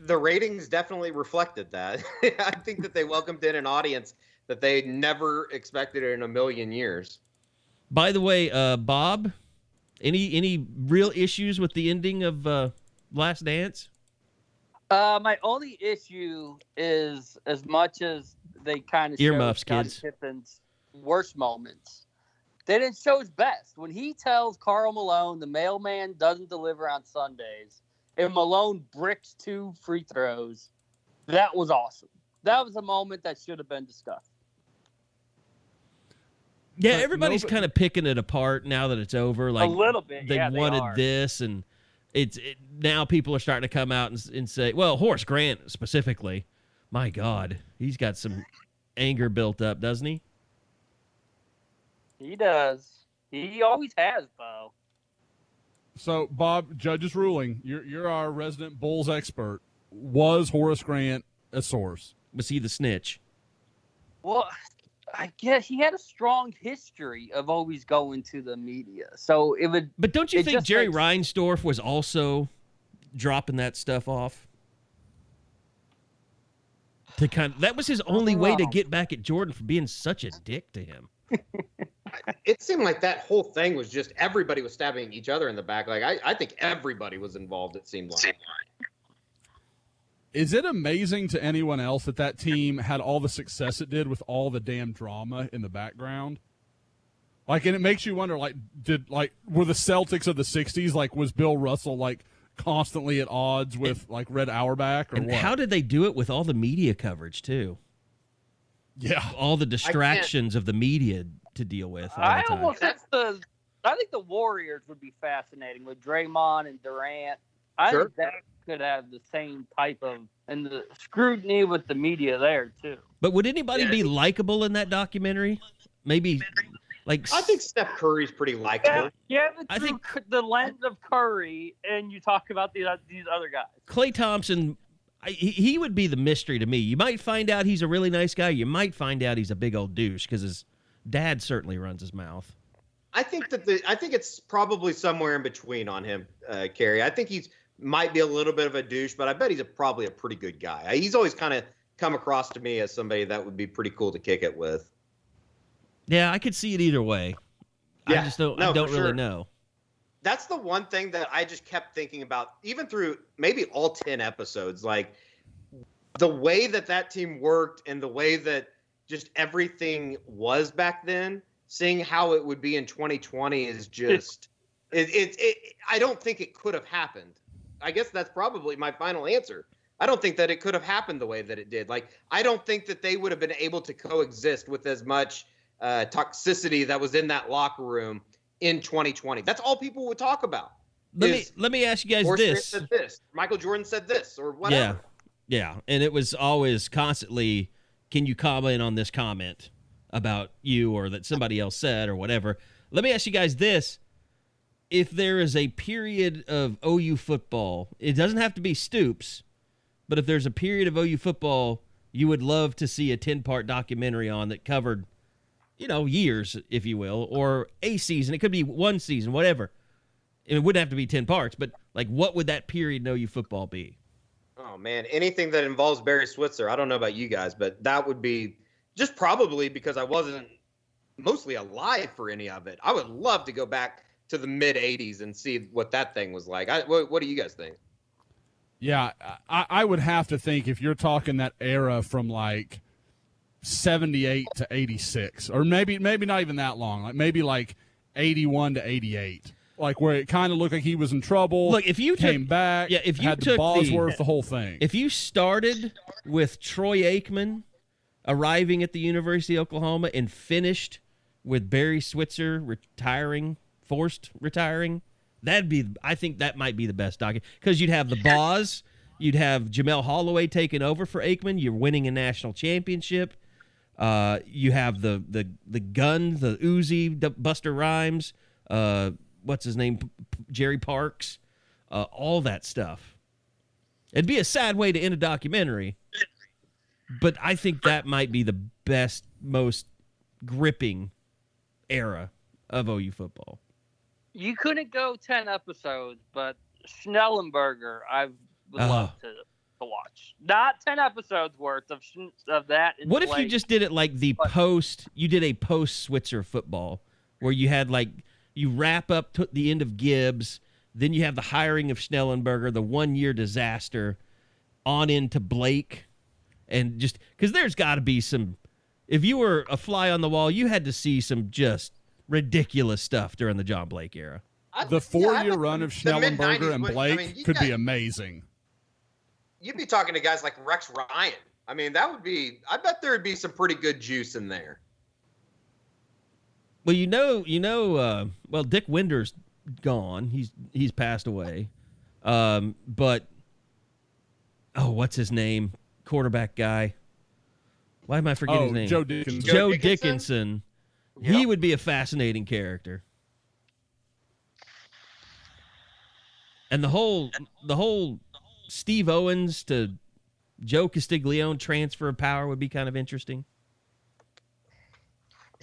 The ratings definitely reflected that. (laughs) I think that they welcomed in an audience that they never expected in a million years. by the way uh bob any any real issues with the ending of uh last dance? Uh, my only issue is as much as they kind of Earmuffs, Scottie kids. Pippen's worst moments, they didn't show his best. When he tells Karl Malone the mailman doesn't deliver on Sundays, and Malone bricks two free throws, that was awesome. That was a moment that should have been discussed. yeah But everybody's nobody- kind of picking it apart now that it's over like a little bit. they yeah, wanted they this and it's it, now people are starting to come out and, and say well horace grant specifically my god he's got some anger built up doesn't he He does. He always has, Bo. So, Bob, judge's ruling. You're you're our resident Bulls expert. Was Horace Grant a source? was he the snitch Well, I guess he had a strong history of always going to the media, so it would. but don't you think jerry makes- reinsdorf was also dropping that stuff off to kind of, that was his only way to get back at jordan for being such a dick to him It seemed like that whole thing was just everybody was stabbing each other in the back. Like I, I think everybody was involved. It seemed like. Is it amazing to anyone else that that team had all the success it did with all the damn drama in the background? Like, and it makes you wonder, like, did like were the Celtics of the '60s like was Bill Russell like constantly at odds with like Red Auerbach or and what? how did they do it with all the media coverage too yeah, all the distractions of the media to deal with all I the time. almost think the. I think the Warriors would be fascinating with Draymond and Durant. I Sure. think that could have the same type of and the scrutiny with the media there too. But would anybody be likable in that documentary? Maybe, like I think Steph Curry's pretty likable. Yeah, I think- the lens of Curry, and you talk about these these other guys. Klay Thompson. I, he, he would be the mystery to me. You might find out he's a really nice guy. You might find out he's a big old douche because his dad certainly runs his mouth. I think that the I think it's probably somewhere in between on him, uh, Carey. I think he's might be a little bit of a douche, but I bet he's a, probably a pretty good guy. He's always kind of come across to me as somebody that would be pretty cool to kick it with. Yeah, I could see it either way. I Yeah, just don't. no, I don't really sure. know. That's the one thing that I just kept thinking about, even through maybe all ten episodes. Like the way that that team worked and the way that just everything was back then. Seeing how it would be in 2020 is (laughs) just it, it, it. I don't think it could have happened. I guess that's probably my final answer. I don't think that it could have happened the way that it did. Like, I don't think that they would have been able to coexist with as much uh, toxicity that was in that locker room in 2020. That's all people would talk about. Let is, me let me ask you guys this. said this. Michael Jordan said this, or whatever. Yeah, yeah, and it was always constantly, can you comment on this comment about you or that somebody else said or whatever? Let me ask you guys this: If there is a period of OU football, it doesn't have to be Stoops, but if there's a period of OU football you would love to see a ten-part documentary on that covered, you know, years, if you will, or a season. It could be one season, whatever. It wouldn't have to be ten parts, but like, what would that period know you football be? Oh man, anything that involves Barry Switzer, I don't know about you guys, but that would be just probably because I wasn't mostly alive for any of it. I would love to go back to the mid '80s and see what that thing was like. I, what, what do you guys think? Yeah, I, I would have to think if you're talking that era from like 78 to 86, or maybe maybe not even that long, like maybe like 81 to 88, like where it kind of looked like he was in trouble. Look, if you came took, back, yeah, if you had took the Bosworth, the, the whole thing. If you started with Troy Aikman arriving at the University of Oklahoma and finished with Barry Switzer retiring, forced retiring, that'd be. I think that might be the best document because you'd have the Boz, you'd have Jamelle Holieway taking over for Aikman. You're winning a national championship. Uh, you have the the the gun, the Uzi, Buster Rhymes. Uh, what's his name? P- P- Jerry Parks. Uh, all that stuff. It'd be a sad way to end a documentary, but I think that might be the best, most gripping era of OU football. You couldn't go ten episodes, but Schnellenberger, I would Oh. love to, to watch. Not ten episodes worth of of that. in What if you just did it like the post? You did a post Switzer football where you had like you wrap up to the end of Gibbs, then you have the hiring of Schnellenberger, the one year disaster, on into Blake, and just because there's got to be some. If you were a fly on the wall, you had to see some just ridiculous stuff during the John Blake era. the four year run of Schnellenberger and would- I Blake mean, you could be amazing. You'd be talking to guys like Rex Ryan. I mean, that would be. I bet there would be some pretty good juice in there. Well, you know, you know, uh, well, Dick Winder's gone. He's he's passed away. Um, but oh, what's his name? Quarterback guy. Why am I forgetting Oh, his name? Joe Dickinson. Joe Joe Dickinson. Dickinson? He would be a fascinating character. And the whole the whole Steve Owens to Joe Castiglione transfer of power would be kind of interesting.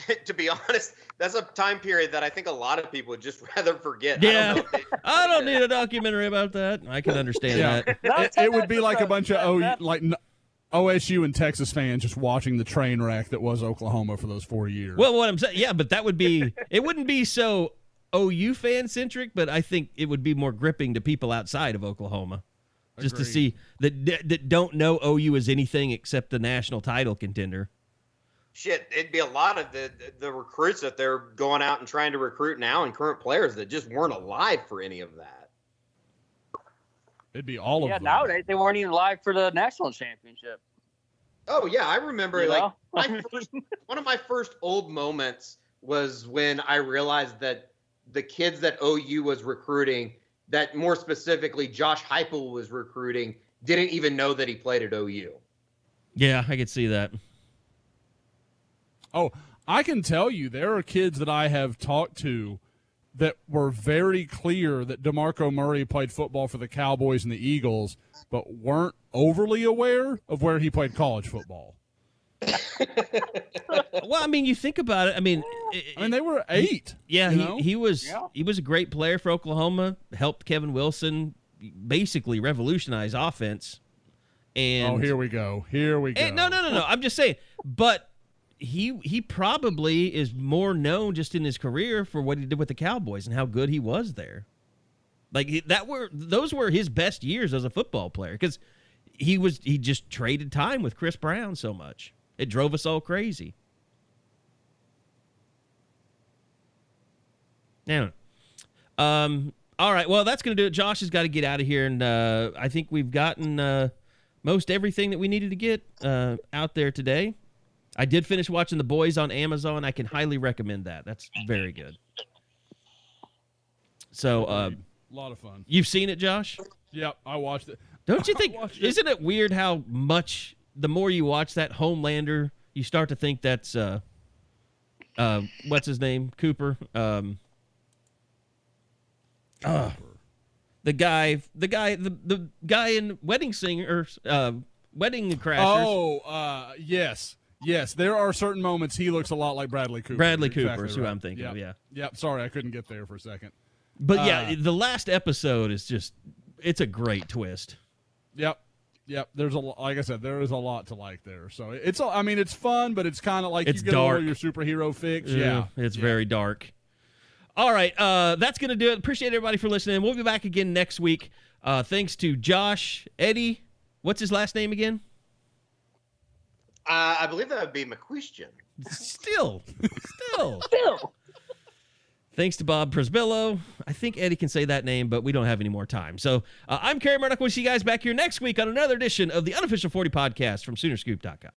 (laughs) to be honest, that's a time period that I think a lot of people would just (laughs) rather forget. Yeah, I don't know they- (laughs) I don't need a documentary about that. I can understand Yeah, that. it, it would be like a bunch of o, like OSU and Texas fans just watching the train wreck that was Oklahoma for those four years. Well, what I'm saying, yeah, but that would be it. Wouldn't be so OU fan centric, but I think it would be more gripping to people outside of Oklahoma, just to see that that don't know OU as anything except the national title contender. shit, it'd be a lot of the the recruits that they're going out and trying to recruit now, and current players that just weren't alive for any of that. It'd be all of them. yeah, them. nowadays they weren't even live for the national championship. Oh yeah, I remember You like my (laughs) first, one of my first old moments was when I realized that the kids that OU was recruiting, that more specifically Josh Heupel was recruiting, didn't even know that he played at OU. Yeah, I could see that. Oh, I can tell you there are kids that I have talked to that were very clear that DeMarco Murray played football for the Cowboys and the Eagles, but weren't overly aware of where he played college football. (laughs) Well, I mean, you think about it. I mean, I mean, they were eight. Yeah, he, know? he was Yeah. he was a great player for Oklahoma. Helped Kevin Wilson basically revolutionize offense. And oh, here we go. Here we eh, go. And no, no, no, no. I'm just saying. But he he probably is more known just in his career for what he did with the Cowboys and how good he was there. Like that were those were his best years as a football player because he was he just traded time with Chris Brown so much. It drove us all crazy. Yeah. Um. All right. Well, that's going to do it. Josh has got to get out of here, and uh, I think we've gotten uh, most everything that we needed to get uh, out there today. I did finish watching The Boys on Amazon. I can highly recommend that. That's very good. So, uh, A lot of fun. You've seen it, Josh? Yep, I watched it. Don't you (laughs) think? it. Isn't it weird how much the more you watch that Homelander, you start to think that's uh, uh, what's his name, Cooper. Um, uh, the guy, the guy, the the guy in Wedding Singer, uh, Wedding Crashers. Oh, uh, yes. Yes, there are certain moments he looks a lot like Bradley Cooper. Bradley You're Cooper is who right. I'm thinking Yep. of, yeah. Yep. Sorry, I couldn't get there for a second. But yeah, Uh, the last episode is just it's a great twist. Yep. Yep. There's a lo- like I said, there is a lot to like there. So it's I mean it's fun, but it's kind of like It's you get a dark. your superhero fix. Yeah. it's very dark. All right, uh, that's gonna do it. Appreciate everybody for listening. We'll be back again next week. Uh, thanks to Josh, Eddie. What's his last name again? Uh, I believe that would be McCuistion. (laughs) Still, still. Still. Thanks to Bob Przybylo. I think Eddie can say that name, but we don't have any more time. So uh, I'm Carey Murdock. We'll see you guys back here next week on another edition of the Unofficial 40 podcast from Soonerscoop.com.